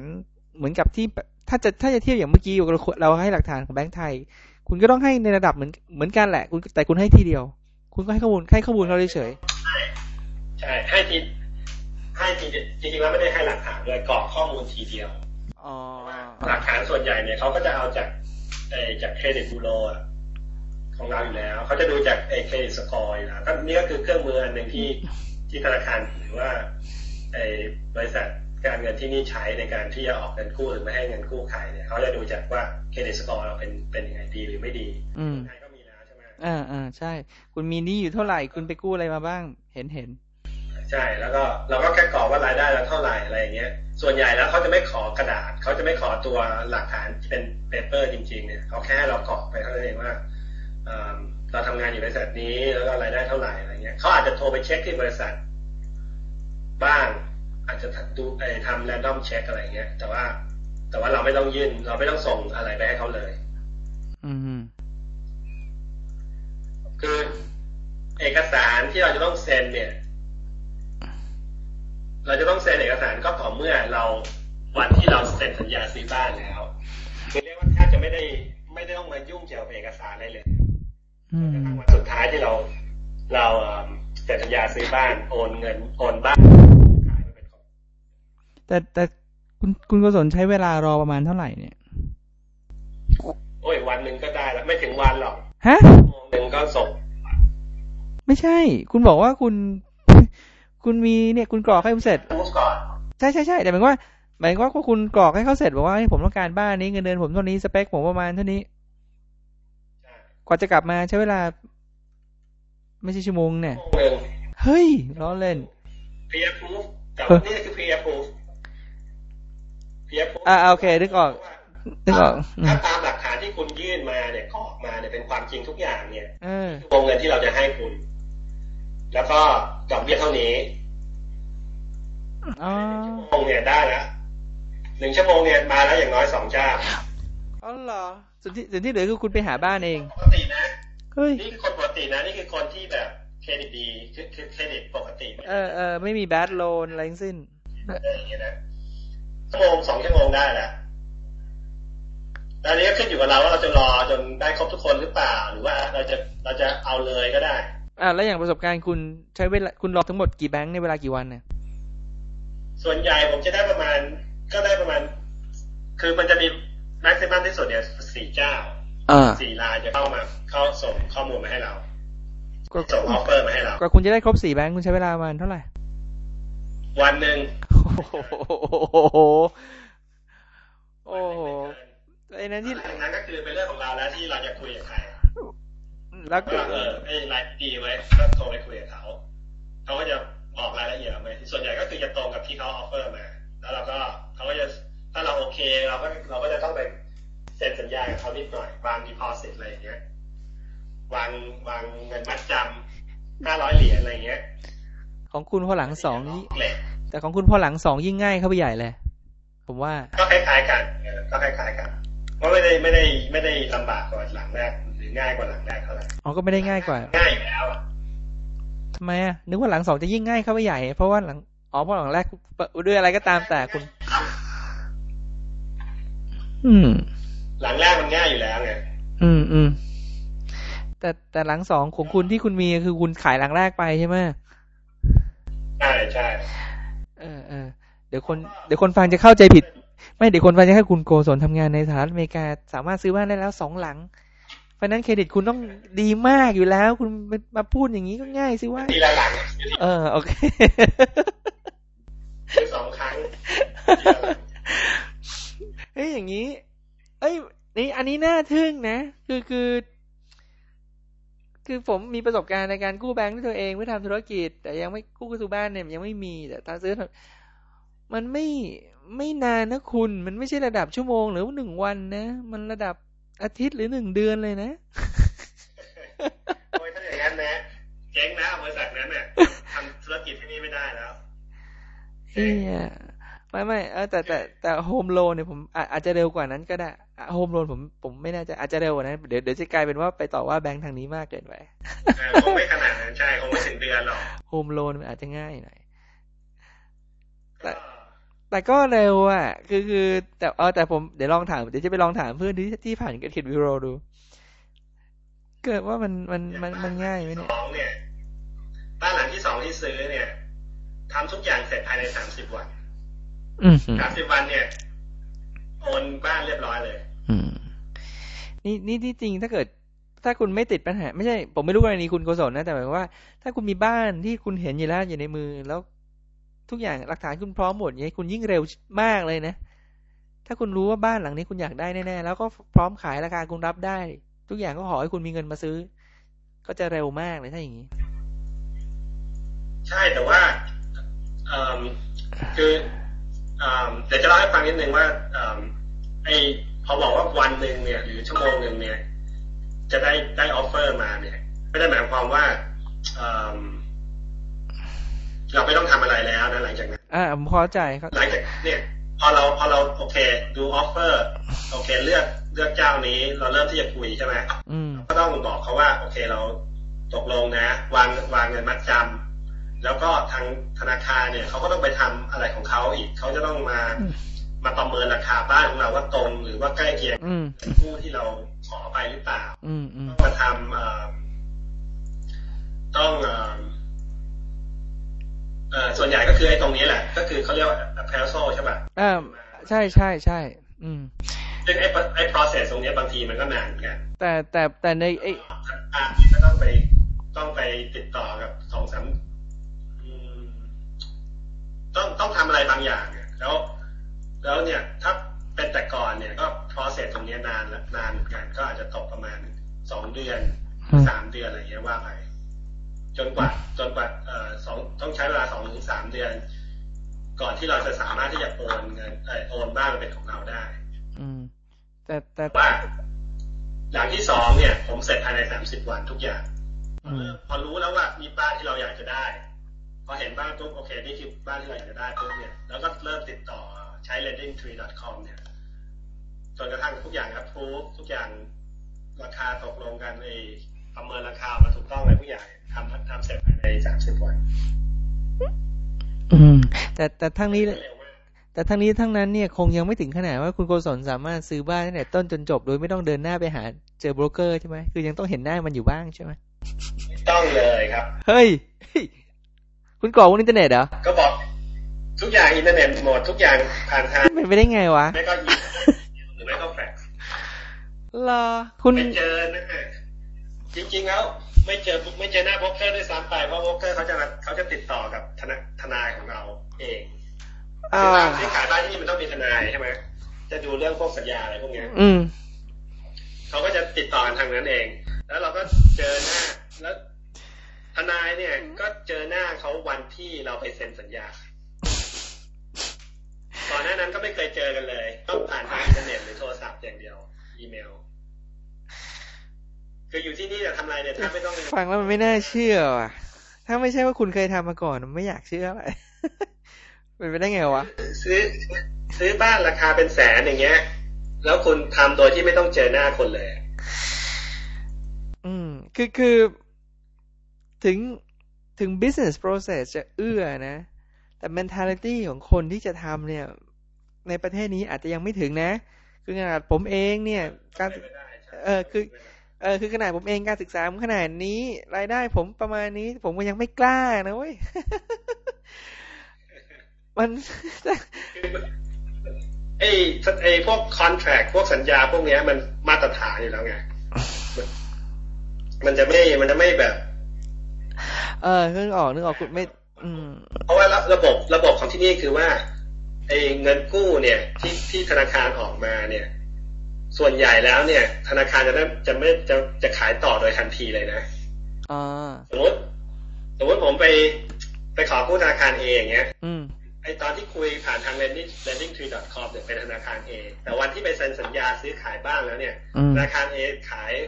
เหมือนกับที่ถ้าจะถ้าจะเทียบอย่างเมื่อกี้เราเราให้หลักฐานของแบงก์ไทย คุณก็ต้องให้ในระดับเหมือนเหมือนกันแหละคุณแต่คุณให้ทีเดียว คุณก็ให้ข้อมูลให้ข้อมูลเขาเฉยใช่ให้ทีให้ทีจริงๆแล้วไม่ได้ให้หลักฐานด้วยกรอกข้อมูลทีเดียวๆอ๋อหลักฐานส่วนใหญ่เนี่ยเขาก็จะเอาจากไอ้จาก credit bureau อะ ของเราอยู่แล้ว เขาจะดูจากไอ้ credit score อยู่แล้วก็นี่ก็คือเครื่องมืออันหนึ่งที่ที่ธนาคารหรือว่าไอ้บริษัทการเงินที่นี่ใช้ในการที่จะออกเงินกู้หรือไม่ให้เงินกู้ใครเนี่ยเขาจะดูจากว่า credit score เราเป็นเป็นยังไงดีหรือไม่ดีอืมไทยก็มีแล้วใช่ไหมอ่าอ่าใช่ คุณมีหนี้อยู่เท่าไหร่คุณไปกู้อะไรมาบ้าง เห็นเห็นใช่แล้วก็เราก็แค่กรอกว่ารายได้เราเท่าไหร่อะไรอย่างเงี้ย ส่วนใหญ่แล้วเขาจะไม่ขอกระดาษเขาจะไม่ขอตัวหลักฐานที่เป็นเปเปอร์จริง ๆ เนี่ยเขาแค่ให้เรากรอกไปเท่านั้นเองว่า เอ่อเราทำงานอยู่บริษัทนี้แล้วก็รายได้เท่าไหร่อะไรเงี้ยเขาอาจจะโทรไปเช็คที่บริษัท บ้างอาจจะดูไอ้ทำแรนดอมเช็คอะไรเงี้ย แต่ว่า แต่ว่าเราไม่ต้องยื่น เราไม่ต้องส่งอะไรไปให้เขาเลย อืมคือเอกสารที่เราจะต้องเซ็นเนี่ย เราจะต้องเซ็นเอกสารก็ต่อเมื่อเราวันที่เราเซ็นสัญญาซื้อบ้านแล้วคือเรียกว่าแทบจะไม่ได้ไม่ได้ต้องมายุ่งเกี่ยวกับเอกสารอะไรเลยอืมกระทั่ง วันสุดท้ายที่เรา เราเอิ่มเซ็นสัญญาซื้อบ้านโอนเงินโอนบ้านขายมาเป็นของแต่แต่คุณคุณโกศลใช้เวลารอประมาณเท่าไหร่เนี่ย โอ้ยวันหนึ่งก็ได้แล้วไม่ถึงวันหรอกฮะชั่วโมงหนึ่งก็ส่งไม่ใช่ คุณบอกว่าคุณ คุณมีเนี่ยคุณกรอกให้ผมเสร็จพูดก่อนใช่ใช่ใช่แต่หมายความว่าหมายความว่าคุณกรอกให้เขาเสร็จบอกว่าให้ผมต้องการบ้านนี้เงินเดือนผมเท่านี้สเปคผมประมาณเท่านี้ใช่ กว่าจะกลับมาใช้เวลา ไม่ใช่ชั่วโมงเนี่ยชั่วโมงหนึ่งเฮ้ยล้อเล่น peer proof กับเออนี่คือ peer proof peer proof อ่าโอเคนึกออกนึกออกอืมถ้าตามหลักฐานที่คุณยื่นมาเนี่ยกรอกมาเนี่ยเป็นความจริงทุกอย่างเนี่ยเออวงเงินที่เราจะให้คุณ แล้วก็ดอกเบี้ยเท่านี้อ๋อชั่วโมงเนี่ยได้แล้วหนึ่งชั่วโมงเนี่ยมาแล้วอย่างน้อยสองเจ้าอ๋อเหรอ ส่วนที่ส่วนที่เหลือคือคุณไปหาบ้านเองปกตินะเฮ้ยนี่คือคนปกตินะนี่คือคนที่แบบเครดิตดีคือคือเครดิตปกติเออเออไม่มีแบดโลนอะไรทั้งสิ้นอะไรอย่างเงี้ยนะชั่วโมงสองชั่วโมงได้แล้วแต่อันนี้ก็ขึ้นอยู่กับเราว่าเราจะรอจนได้ครบทุกคนหรือเปล่า หรือว่าเราจะเราจะเอาเลยก็ได้อ่าแล้วอย่างประสบการณ์คุณใช้เวลาคุณรอทั้งหมดกี่แบงค์ในเวลากี่วันเนี่ยส่วนใหญ่ผมจะได้ประมาณก็ได้ประมาณ คือมันจะมี แม็กซิมัมที่สุดเนี่ยสี่เจ้าอ่าสี่รายจะเข้ามาเข้าส่งข้อมูลมาให้เราก็ส่ง offer มาให้เรากว่าคุณจะได้ครบสี่แบงค์คุณใช้เวลาประมาณเท่าไหร่ วันหนึ่งโอ้โหโอ้โหไอ้นั้นที่ดังนั้นก็คือเป็นเรื่องของเราแล้วที่เราจะคุยกับใครแล้วก็ก็เออไอ้รายดีไว้ก็โทรไปคุยกับเขาเขาก็จะบอกรายละเอียดมาส่วนใหญ่ก็คือจะตรงกับที่เขา offer มา แล้วเราก็เขาก็จะ ถ้าเราโอเคเราก็เราก็จะต้องไปเซ็นสัญญากับเขานิดหน่อยวาง deposit อะไรอย่างเงี้ยวางวางเงินมัดจำห้าร้อยเหรียญอะไรอย่างเงี้ย ของคุณพอหลังสองนี่เหล็กแต่ของคุณพอหลังสองยิ่งง่ายเข้าไปใหญ่เลย ผมว่า ก็คล้ายๆกันเออก็คล้ายๆกันเพราะไม่ได้ไม่ได้ไม่ได้ลำบากกว่าหลังแรกหรือง่ายกว่าหลังแรกเท่าไหร่อ๋อก็ไม่ได้ง่ายกว่า ง่ายอยู่แล้วอะทำไมอะนึกว่าหลังสองจะยิ่งง่ายเข้าไปใหญ่ เพราะว่าหลังอ๋อเพราะหลังแรกด้วยอะไรก็ตามแต่คุณ อืม หลังแรกมันง่ายอยู่แล้วไงอืมอืมแต่แต่หลังสองของคุณที่คุณมีคือคุณขายหลังแรกไปใช่ไหมใช่ใช่เออเออเดี๋ยวคนเดี๋ยวคนฟังจะเข้าใจผิด ไม่เดี๋ยวคนฟังจะให้คุณโกศลทำงานในสหรัฐอเมริกา สามารถซื้อบ้านได้แล้วสองหลังเพราะนั้นเครดิตคุณต้องดีมากอยู่แล้ว คุณมาพูดอย่างนี้ก็ง่ายสิว่าทีละหลังเออโอเคซื้อสองครั้ง เฮ้ยอย่างนี้ เอ้ยนี่อันนี้น่าทึ่งนะ คือคือ คือผมมีประสบการณ์ในการกู้แบงค์ด้วยตัวเองเพื่อทำธุรกิจ แต่ยังไม่กู้ซื้อบ้านเนี่ยยังไม่มีแต่ถ้าซื้อมันไม่ไม่นานนะคุณ มันไม่ใช่ระดับชั่วโมงหรือหนึ่งวันนะ มันระดับอาทิตย์หรือหนึ่งเดือนเลยนะโอ้ยถ้าอย่างนั้นนะเจ๊งนะบริษัทนั้นเนี่ยทำธุรกิจที่นี่ไม่ได้แล้วเอีย ไม่ไม่เออแต่แต่แต่ home loan เนี่ยผมอาจจะเร็วกว่านั้นก็ได้ home loan ผมผมไม่แน่ใจอาจจะเร็วกว่านั้นเดี๋ยวเดี๋ยวจะกลายเป็นว่าไปต่อว่าแบงค์ทางนี้มากเกินไปคงไม่ขนาดนั้นใช่คงไม่ถึงเดือนหรอก home loan มันอาจจะง่ายหน่อยแต่แต่ก็เร็วอะ คือคือแต่เออแต่ผมเดี๋ยวลองถามเดี๋ยวจะไปลองถามเพื่อนที่ที่ผ่านกับเขตวิโรดู เกิดว่ามันมันมันมันง่ายไหมเนี่ยสองเนี่ยบ้านหลังที่สองที่ซื้อเนี่ยทำทุกอย่างเสร็จภายในสามสิบวันอืม สามสิบวันเนี่ยโอนบ้านเรียบร้อยเลย อืม นี่นี่ที่จริงถ้าเกิด ถ้าคุณไม่ติดปัญหา ไม่ใช่ ผมไม่รู้กรณีคุณโกศลนะ แต่หมายว่า ถ้าคุณมีบ้านที่คุณเห็นอยู่แล้วอยู่ในมือ แล้วทุกอย่างหลักฐานคุณพร้อมหมดเนี่ยคุณยิ่งเร็วมากเลยนะ ถ้าคุณรู้ว่าบ้านหลังนี้คุณอยากได้แน่ๆแล้วก็พร้อมขายราคาคุณรับได้ ทุกอย่างก็ขอให้คุณมีเงินมาซื้อ ก็จะเร็วมากเลยถ้าอย่างนี้ ใช่แต่ว่าคือ เดี๋ยวจะเล่าให้ฟังนิดนึงว่าไอพอบอกว่าวันหนึ่งเนี่ย หรือชั่วโมงหนึ่งเนี่ย จะได้ได้ offer มาเนี่ย ไม่ได้หมายความว่าเราไม่ต้องทำอะไรแล้วนะหลังจากนั้นอ่าผมเข้าใจครับหลังจากเนี่ย พอเราพอเราโอเค ดูออฟเฟอร์โอเคเลือกเลือกเจ้านี้ เราเริ่มที่จะคุยใช่ไหมอืมก็ต้องบอกเขาว่า โอเคเราตกลงนะ วางวางเงินมัดจำ แล้วก็ทางธนาคารเนี่ยเขาก็ต้องไปทำอะไรของเขาอีกเขาจะต้องมามาประเมินราคาบ้านของเราว่าตรงหรือว่าใกล้เคียงอืมผู้ที่เราขอไปหรือเปล่าอืมอืมต้องมาทำเอ่อต้องเอ่อเอ่อส่วนใหญ่ก็คือไอ้ตรงนี้แหละ ก็คือเขาเรียกว่า appraisal ใช่ป่ะอ่าใช่ใช่ใช่อืมซึ่งไอ้ไอ้ process ตรงนี้บางทีมันก็นานเหมือนกันแต่แต่แต่ในไอ้อ่าก็ต้องไปต้องไปติดต่อกับสองสามอืม ต้องต้องทำอะไรบางอย่างเนี่ยแล้ว แล้วเนี่ยถ้าเป็นแต่ก่อนเนี่ยก็ process ตรงนี้นานละนานเหมือนกันก็อาจจะตกประมาณสองเดือนอืมสามเดือนอะไรเงี้ยว่าไปจนกว่าจนกว่าเอ่อสองต้องใช้เวลาสองถึงสามเดือน ก่อนที่เราจะสามารถที่จะโอนเงินเออโอนบ้านมาเป็นของเราได้ อืม แต่แต่ว่าอย่างที่สองเนี่ย ผมเสร็จภายในสามสิบวันทุกอย่างอืมพอรู้แล้วว่ามีบ้านที่เราอยากจะได้ พอเห็นบ้านปุ๊บโอเค นี่คือบ้านที่เราอยากจะได้ปุ๊บเนี่ย แล้วก็เริ่มติดต่อใช้ lendingtree.com เนี่ยจนกระทั่งทุกอย่างครับพูทุกอย่างราคาตกลงกันไอประเมินราคามาถูกต้องอะไรทุกอย่างทำทำเสร็จภายในสามสิบวันอืม แต่แต่ทั้งนี้เร็วมากแต่ทั้งนี้ทั้งนั้นเนี่ยคงยังไม่ถึงขนาดว่าคุณโกศลสามารถซื้อบ้านตั้งแต่ต้นจนจบ โดยไม่ต้องเดินหน้าไปหาเจอโบรกเกอร์ใช่ไหมคือยังต้องเห็นหน้ามันอยู่บ้างใช่ไหมไม่ต้องเลยครับ เฮ้ยเฮ้ย คุณกรอกบนอินเทอร์เน็ตเหรอ ก็บอกทุกอย่างอินเทอร์เน็ตหมดทุกอย่างผ่านทางเป็นไปได้ไงวะ ไม่ก็อีเมลหรือไม่ก็แฟกซ์เหรอคุณไม่เจอนะจริงๆแล้วไม่เจอไม่เจอหน้าโบรกเกอร์ด้วยซ้ำไปเพราะโบรกเกอร์เขาจะมาเขาจะติดต่อกับทนายทนายของเราเองอ่าคือว่าที่ขายบ้านที่นี่มันต้องมีทนายใช่ไหมจะดูเรื่องพวกสัญญาอะไรพวกเนี้ยอืมเขาก็จะติดต่อกันทางนั้นเอง แล้วเราก็เจอหน้าแล้ว ทนายเนี่ย ก็เจอหน้าเขาวันที่เราไปเซ็นสัญญาก่อนหน้านั้นก็ไม่เคยเจอกันเลยต้องผ่านทางอินเทอร์เน็ตหรือโทรศัพท์อย่างเดียว อีเมลคืออยู่ที่นี่จะทำอะไรเนี่ยถ้าไม่ต้องฟังแล้วมันไม่น่าเชื่อว่ะ ถ้าไม่ใช่ว่าคุณเคยทำมาก่อนไม่อยากเชื่ออะไรเป็นไปได้ไงวะซื้อซื้อบ้านราคาเป็นแสนอย่างเงี้ย แล้วคุณทำโดยที่ไม่ต้องเจอหน้าคนเลย อืมคือคือ ถึงถึง business process จะเอื้อนะ แต่ mentality ของคนที่จะทำเนี่ย ในประเทศนี้อาจจะยังไม่ถึงนะ คือขนาดผมเองเนี่ยการเออคือเออคือขนาดผมเองการศึกษาผมขนาดนี้ รายได้ผมประมาณนี้ ผมก็ยังไม่กล้านะเว้ยมันไอ้ไอ้พวกคอนแท c t พวกสัญญาพวกเนี้ย มันมาตรฐานอยู่แล้วไงมันจะไม่มันจะไม่แบบ เออนึกออกนึกออกคุณไม่ อืม เพราะว่าระระบบระบบของที่นี่คือว่าไอ้เงินกู้เนี่ย ที่ที่ธนาคารออกมาเนี่ย ส่วนใหญ่แล้วเนี่ย ธนาคารจะได้จะไม่จะจะขายต่อโดยทันทีเลยนะอ่าสมมติสมมติผมไปไปขอกู้ธนาคารเออย่างเงี้ย อืมไอตอนที่คุยผ่านทาง lending lending tree com เนี่ยเป็นธนาคารเอแต่วันที่ไปเซ็นสัญญาซื้อขายบ้านแล้วเนี่ยอืมธนาคารเอขายไอ้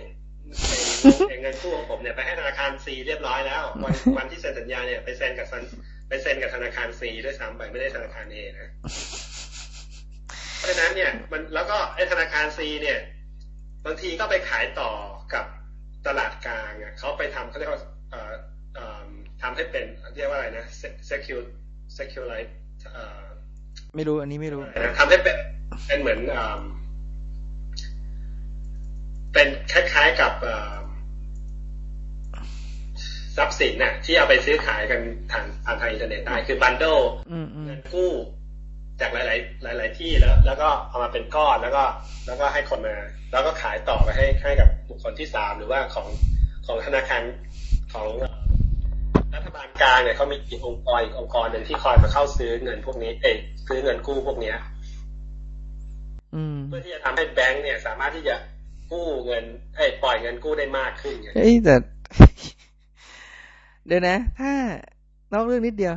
เงินกู้ของผมเนี่ยไปให้ธนาคารซีเรียบร้อยแล้ว วันวันที่เซ็นสัญญาเนี่ยไปเซ็นกับซันไปเซ็นกับธนาคารซีด้วยซ้ำไปไม่ได้ธนาคารเอนะเพราะฉะนั้นเนี่ยมันแล้วก็ไอ้ธนาคารซีเนี่ยบางทีก็ไปขายต่อกับตลาดกลางอะเขาไปทำเขาเรียกว่าเอ่อเอ่อทำให้เป็นเรียกว่าอะไรนะ secure securite เอ่อไม่รู้อันนี้ไม่รู้ทำให้เป็นเป็นเหมือน เอิ่มเป็นคล้ายๆกับเอิ่มทรัพย์สินน่ะ ที่เอาไปซื้อขายกันทางผ่านทางอินเทอร์เน็ตได้คือบันโดอืมอืมเงินกู้จากหลาย ๆ หลาย ๆ ที่แล้ว แล้วก็เอามาเป็นก้อนแล้วก็ แล้วก็ให้คนมา แล้วก็ขายต่อไปให้ให้กับบุคคลที่สามหรือว่าของของธนาคารของรัฐบาลกลางเนี่ยเขามีอีกองค์กรอีกองค์กรหนึ่งที่คอยมาเข้าซื้อเงินพวกนี้ เอ้ยซื้อเงินกู้พวกเนี้ยอืมเพื่อที่จะทำให้แบงก์เนี่ย สามารถที่จะ กู้เงินเอ้ยปล่อยเงินกู้ได้มากขึ้นไงเอ้ยแต่เดี๋ยวนะ ถ้านอกเรื่องนิดเดียว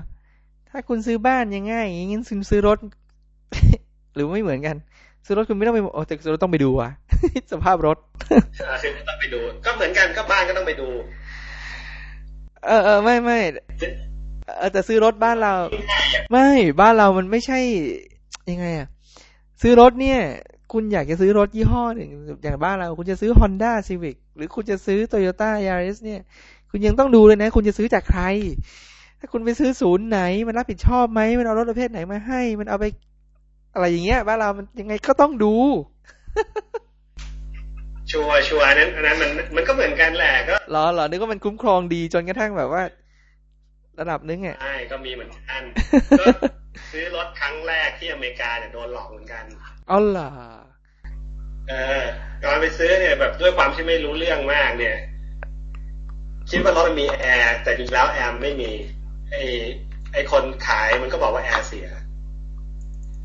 ถ้าคุณซื้อบ้านยังง่ายอย่างงี้งั้นคุณซื้อรถ หรือไม่เหมือนกัน ซื้อรถคุณไม่ต้องไปโอ้แต่ซื้อรถต้องไปดูว่ะสภาพรถอ่าคือต้องไปดู ก็เหมือนกันก็บ้านก็ต้องไปดู เออเออไม่ไม่เออแต่ซื้อรถบ้านเรา ไม่บ้านเรามันไม่ใช่ยังไงอะซื้อรถเนี่ย คุณอยากจะซื้อรถยี่ห้อหนึ่งอย่างบ้านเรา คุณจะซื้อ Honda Civic หรือคุณจะซื้อ Toyota Yaris เนี่ย คุณยังต้องดูเลยนะ คุณจะซื้อจากใคร ถ้าคุณไปซื้อศูนย์ไหน มันรับผิดชอบไหมมันเอารถประเภทไหนมาให้ มันเอาไป อะไรอย่างเงี้ยบ้านเรามันยังไงก็ต้องดู ชัวร์ชัวร์อันนั้นอันนั้นมันมันก็เหมือนกันแหละก็เหรอเหรอนึกว่ามันคุ้มครองดีจนกระทั่งแบบว่า ระดับนึงอะใช่ก็มีเหมือนกันก็ซื้อรถครั้งแรกที่อเมริกาเนี่ยโดนหลอกเหมือนกัน อ๋อเหรอเออตอนไปซื้อเนี่ยแบบด้วยความที่ไม่รู้เรื่องมากเนี่ย คิดว่ารถมันมีแอร์แต่จริงแล้วแอร์ไม่มี ไอไอคนขายมันก็บอกว่าแอร์เสีย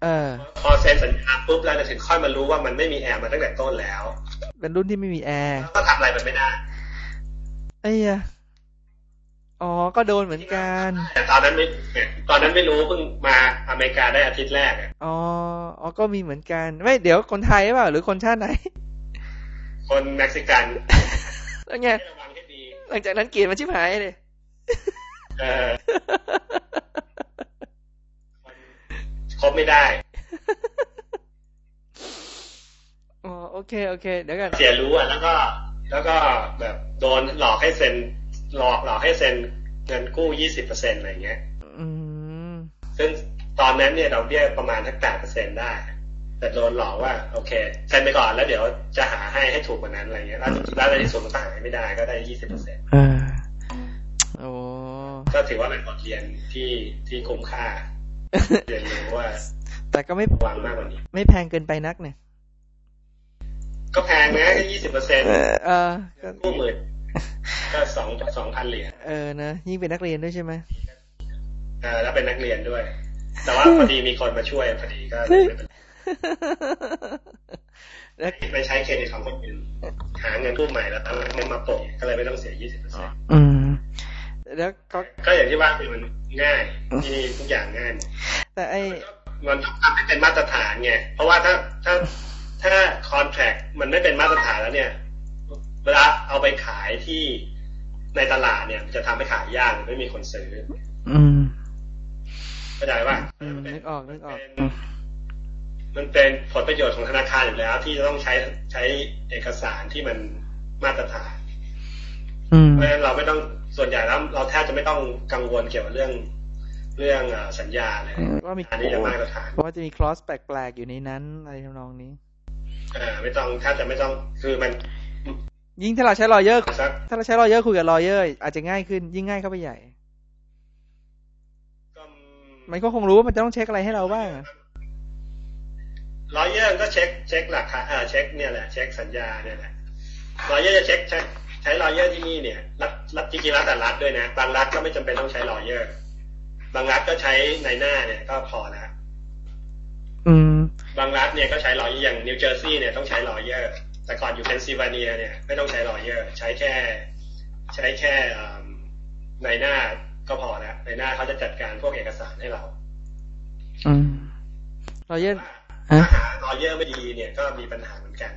เออพอเซ็นสัญญาปุ๊บแล้วเนี่ยถึงค่อยมารู้ว่ามันไม่มีแอร์มาตั้งแต่ต้นแล้ว เป็นรุ่นที่ไม่มีแอร์แล้วก็ทำอะไรมันไม่ได้ไอ้ยะ อ๋อ ก็โดนเหมือนกัน แต่ตอนนั้นไม่เนี่ยตอนนั้นไม่รู้เพิ่งมาอเมริกาได้อาทิตย์แรกอะอ๋ออ๋อก็มีเหมือนกัน ไม่เดี๋ยวคนไทยหรือเปล่าหรือคนชาติไหน คนเม็กซิกันแล้วไงให้ระวังให้ดีหลังจากนั้นเกลียดมันชิบหายเลยเออคบไม่ได้อ๋อโอเค โอเค เดี๋ยวกันเสียรู้อะแล้วก็ แล้วก็แบบโดนหลอกให้เซ็น หลอกหลอกให้เซ็นเงินกู้ยี่สิบเปอร์เซ็นอะไรเงี้ยอืมซึ่งตอนนั้นเนี่ยดอกเบี้ยประมาณทักแปดเปอร์เซ็นได้ แต่โดนหลอกว่า โอเคเซ็นไปก่อนแล้วเดี๋ยวจะหาให้ให้ถูกกว่านั้นอะไรเงี้ยแล้วแล้วในที่สุดมันก็หาไม่ได้ก็ได้ยี่สิบเปอร์เซ็นอ่าโอ้ก็ถือว่าเป็นบทเรียนที่ที่คุ้มค่าเรียนรู้ว่า แต่ก็ไม่ระวังมากกว่านี้ ไม่แพงเกินไปนักเนี่ย ก็แพงนะยี่สิบเปอร์เซ็นเออเออก็กู้หมื่น ก็สองสองพันเหรียญเออนะยิ่งเป็นนักเรียนด้วยใช่ไหมเออแล้วเป็นนักเรียนด้วย แต่ว่าพอดีมีคนมาช่วยพอดีก็เลยไม่เป็นไรแล้วไปใช้เครดิตของคนอื่นหาเงินกู้ใหม่แล้วเอาเงินมาโปะก็เลยไม่ต้องเสียยี่สิบเปอร์เซ็นอืมแล้วก็ก็อย่างที่ว่าคือมันง่ายที่นี่ทุกอย่างง่ายหมดแต่ไอมันต้องทำให้เป็นมาตรฐานไงเพราะว่าถ้าถ้าถ้าคอนแท c t มันไม่เป็นมาตรฐานแล้วเนี่ย เวลาเอาไปขายที่ในตลาดเนี่ยมันจะทำให้ขายยากหรือไม่มีคนซื้อ อืมเข้าใจป่ะอืมนึกออกนึกออกเป็นมันเป็นผลประโยชน์ของธนาคารอยู่แล้ว ที่จะต้องใช้ใช้เอกสารที่มันมาตรฐานอืมเพราะฉะนั้นเราไม่ต้องส่วนใหญ่แล้วเราแทบจะไม่ต้องกังวลเกี่ยวกับเรื่องเรื่องสัญญาเลยว่ามีอันนี้จะมาตรฐานเพราะว่าจะมี clause แปลกๆอยู่ในนั้นอะไรทำนองนี้อ่าไม่ต้องถ้าจะไม่ต้องคือมัน ยิ่งถ้าเราใช้ lawyer สักถ้าเราใช้ lawyer คุยกับ lawyer อาจจะง่ายขึ้น ยิ่งง่ายเข้าไปใหญ่ก็มันก็คงรู้ว่ามันจะต้องเช็คอะไรให้เราบ้างอะ lawyer ก็เช็คเช็คหลักฐานเออเช็คเนี่ยแหละเช็คสัญญาเนี่ยแหละ lawyer จะเช็คใช้ใช้ lawyer ที่นี่เนี่ยรัฐรัฐจริงๆแล้วแต่รัฐด้วยนะบางรัฐก็ไม่จำเป็นต้องใช้ lawyer บางรัฐก็ใช้นายหน้าเนี่ยก็พอแล้วอืมบางรัฐเนี่ยก็ใช้ lawyer อย่างนิวเจอร์ซีย์เนี่ยต้องใช้ lawyer แต่ก่อนอยู่เพนซิลเวเนียเนี่ยไม่ต้องใช้ lawyer ใช้แค่ ใช้แค่อืมนายหน้าก็พอแล้วนายหน้าเขาจะจัดการพวกเอกสารให้เรา อืม law yer ถ้าฮะหา lawyer ไม่ดีเนี่ยก็มีปัญหาเหมือนกัน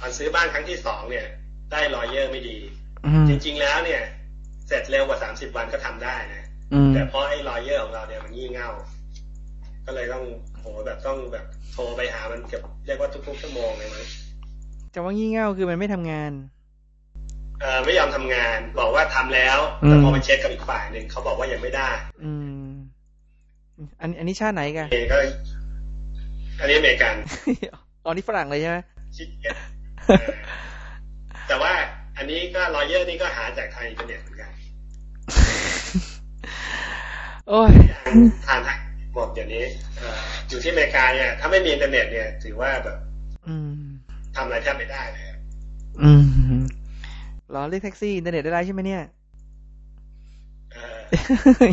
ตอนซื้อบ้านครั้งที่สองเนี่ย ได้ lawyer ไม่ดีอืมจริง ๆ แล้วเนี่ย เสร็จเร็วกว่าสามสิบวันก็ทำได้นะอืมแต่เพราะไอ้ lawyer ของเราเนี่ยมันงี่เง่า ก็เลยต้องโหแบบต้องแบบโทรไปหามันเกือบเรียกว่าทุกๆชั่วโมงเลยมั้ง จะว่างี่เง่าคือมันไม่ทำงานเออไม่ยอมทำงาน บอกว่าทำแล้วอืมแต่พอไปเช็คกับอีกฝ่ายหนึ่งเขาบอกว่ายังไม่ได้ อืม อันอันนี้ชาติไหนกันเองก็อันนี้อเมริกันอ๋อนี่ฝรั่งเลยใช่ไหมชิดเก็ตเออแต่ว่าอันนี้ก็ lawyer นี่ก็หาจากทางอินเทอร์เน็ตเหมือนกัน โอ้ยผ่านทางหมดเดี๋ยวนี้เอ่ออยู่ที่อเมริกาเนี่ย ถ้าไม่มีอินเทอร์เน็ตเนี่ย ถือว่าแบบ อืม ทำอะไรแทบไม่ได้เลยครับอืมรอเรียกแท็กซี่อินเทอร์เน็ตได้ไรใช่ไหมเนี่ยเอ่อ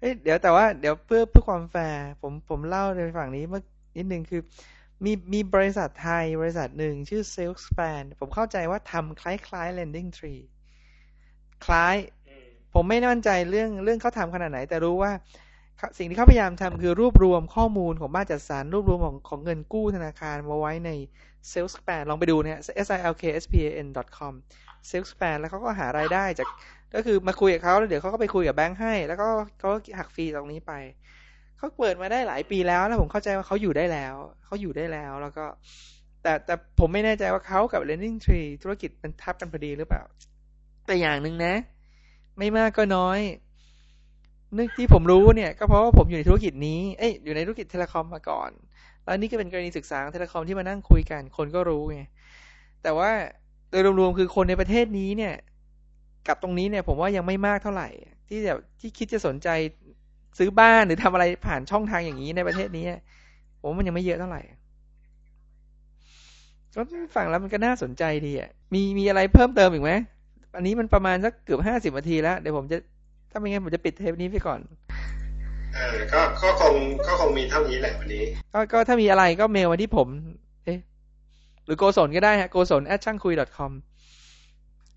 เอ้ยเดี๋ยวแต่ว่าเดี๋ยวเพื่อเพื่อความแฟร์ผมผมเล่าในฝั่งนี้เมื่อนิดนึงคือ มีมีบริษัทไทยบริษัทหนึ่งชื่อ Salespan ผมเข้าใจว่าทำคล้ายๆ LendingTree คล้ายอืมผมไม่มั่นใจเรื่องเรื่องเขาทำขนาดไหน แต่รู้ว่าเขา สิ่งที่เขาพยายามทำคือรวบรวมข้อมูลของบ้านจัดสรรรวบรวมของของเงินกู้ธนาคารมาไว้ใน Salespan ลองไปดูนะฮะ s i l k s p a n com Salespan แล้วเขาก็หารายได้จากก็คือมาคุยกับเขาแล้วเดี๋ยวเขาก็ไปคุยกับแบงค์ให้ แล้วก็เขาก็หักฟรีตรงนี้ไปเขาเปิดมาได้หลายปีแล้ว แล้วผมเข้าใจว่าเขาอยู่ได้แล้วเขาอยู่ได้แล้วแล้วก็ แต่แต่ผมไม่แน่ใจว่าเขากับ Lending Tree ธุรกิจมันทับกันพอดีหรือเปล่า แต่อย่างหนึ่งนะ ไม่มากก็น้อย นึกที่ผมรู้เนี่ยก็เพราะว่าผมอยู่ในธุรกิจนี้ เอ้ยอยู่ในธุรกิจเทเลคอมมาก่อน แล้วนี่ก็เป็นกรณีศึกษาเทเลคอมที่มานั่งคุยกัน คนก็รู้ไง แต่ว่าโดยรวมๆคือคนในประเทศนี้เนี่ย กับตรงนี้เนี่ยผมว่ายังไม่มากเท่าไหร่ ที่แบบที่คิดจะสนใจซื้อบ้านหรือทำอะไรผ่านช่องทางอย่างนี้ในประเทศนี้ผมมันยังไม่เยอะเท่าไหร่ก็ฟังแล้วมันก็น่าสนใจดีอะ มีมีอะไรเพิ่มเติมอีกไหมอันนี้มันประมาณสักเกือบห้าสิบนาทีแล้ว เดี๋ยวผมจะ ถ้าไม่งั้นผมจะปิดเทปนี้ไปก่อนเออก็ก็คงก็คงมีเท่านี้แหละวันนี้ ก็ก็ถ้ามีอะไรก็เมลมาที่ผม เอ๊ะหรือโกศลก็ได้ฮะโกศล at ช่างคุย com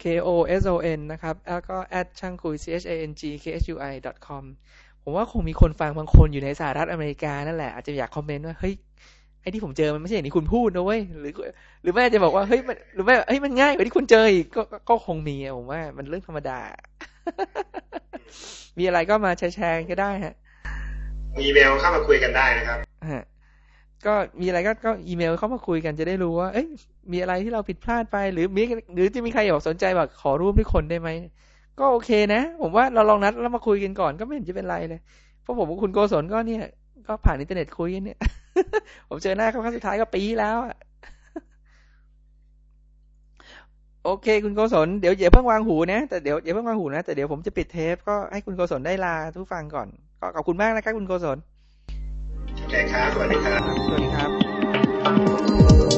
k o s o n นะครับ แล้วก็ at ช่างคุย c h a n g k s u i com ผมว่าคงมีคนฟังบางคนอยู่ในสหรัฐอเมริกานั่นแหละอาจจะอยากคอมเมนต์ว่าเฮ้ยไอ้ที่ผมเจอมันไม่ใช่อย่างที่คุณพูดนะเว้ยหรือ หรือไม่อาจจะบอกว่าเฮ้ยมันหรือไม่เฮ้ยมันง่ายกว่าที่คุณเจออีกก็ก็ก็คงมีอะผมว่ามันเรื่องธรรมดา มีอะไรก็มาแชร์ๆกันก็ได้ฮะมีเมลเข้ามาคุยกันได้นะครับฮะก็มีอะไรก็ก็อีเมลเข้ามาคุยกันจะได้รู้ว่า เอ้ย มีอะไรที่เราผิดพลาดไป หรือมีหรือจะมีใครอยากสนใจแบบขอร่วมด้วยคนได้ไหม ก็โอเคนะ ผมว่าเราลองนัดแล้วมาคุยกันก่อนก็ไม่เห็นจะเป็นไรเลย เพราะผมกับคุณโกศลก็เนี่ย ก็ผ่านอินเทอร์เน็ตคุยกันเนี่ย ผมเจอหน้าเขาครั้งสุดท้ายก็ปีที่แล้วอะ โอเค คุณโกศลเดี๋ยวอย่าเพิ่งวางหูนะแต่เดี๋ยวอย่าเพิ่งวางหูนะแต่เดี๋ยวผมจะปิดเทปก็ให้คุณโกศลได้ลาผู้ฟังก่อน ก็ขอบคุณมากนะครับคุณโกศลโอเคครับสวัสดีครับสวัสดีครับ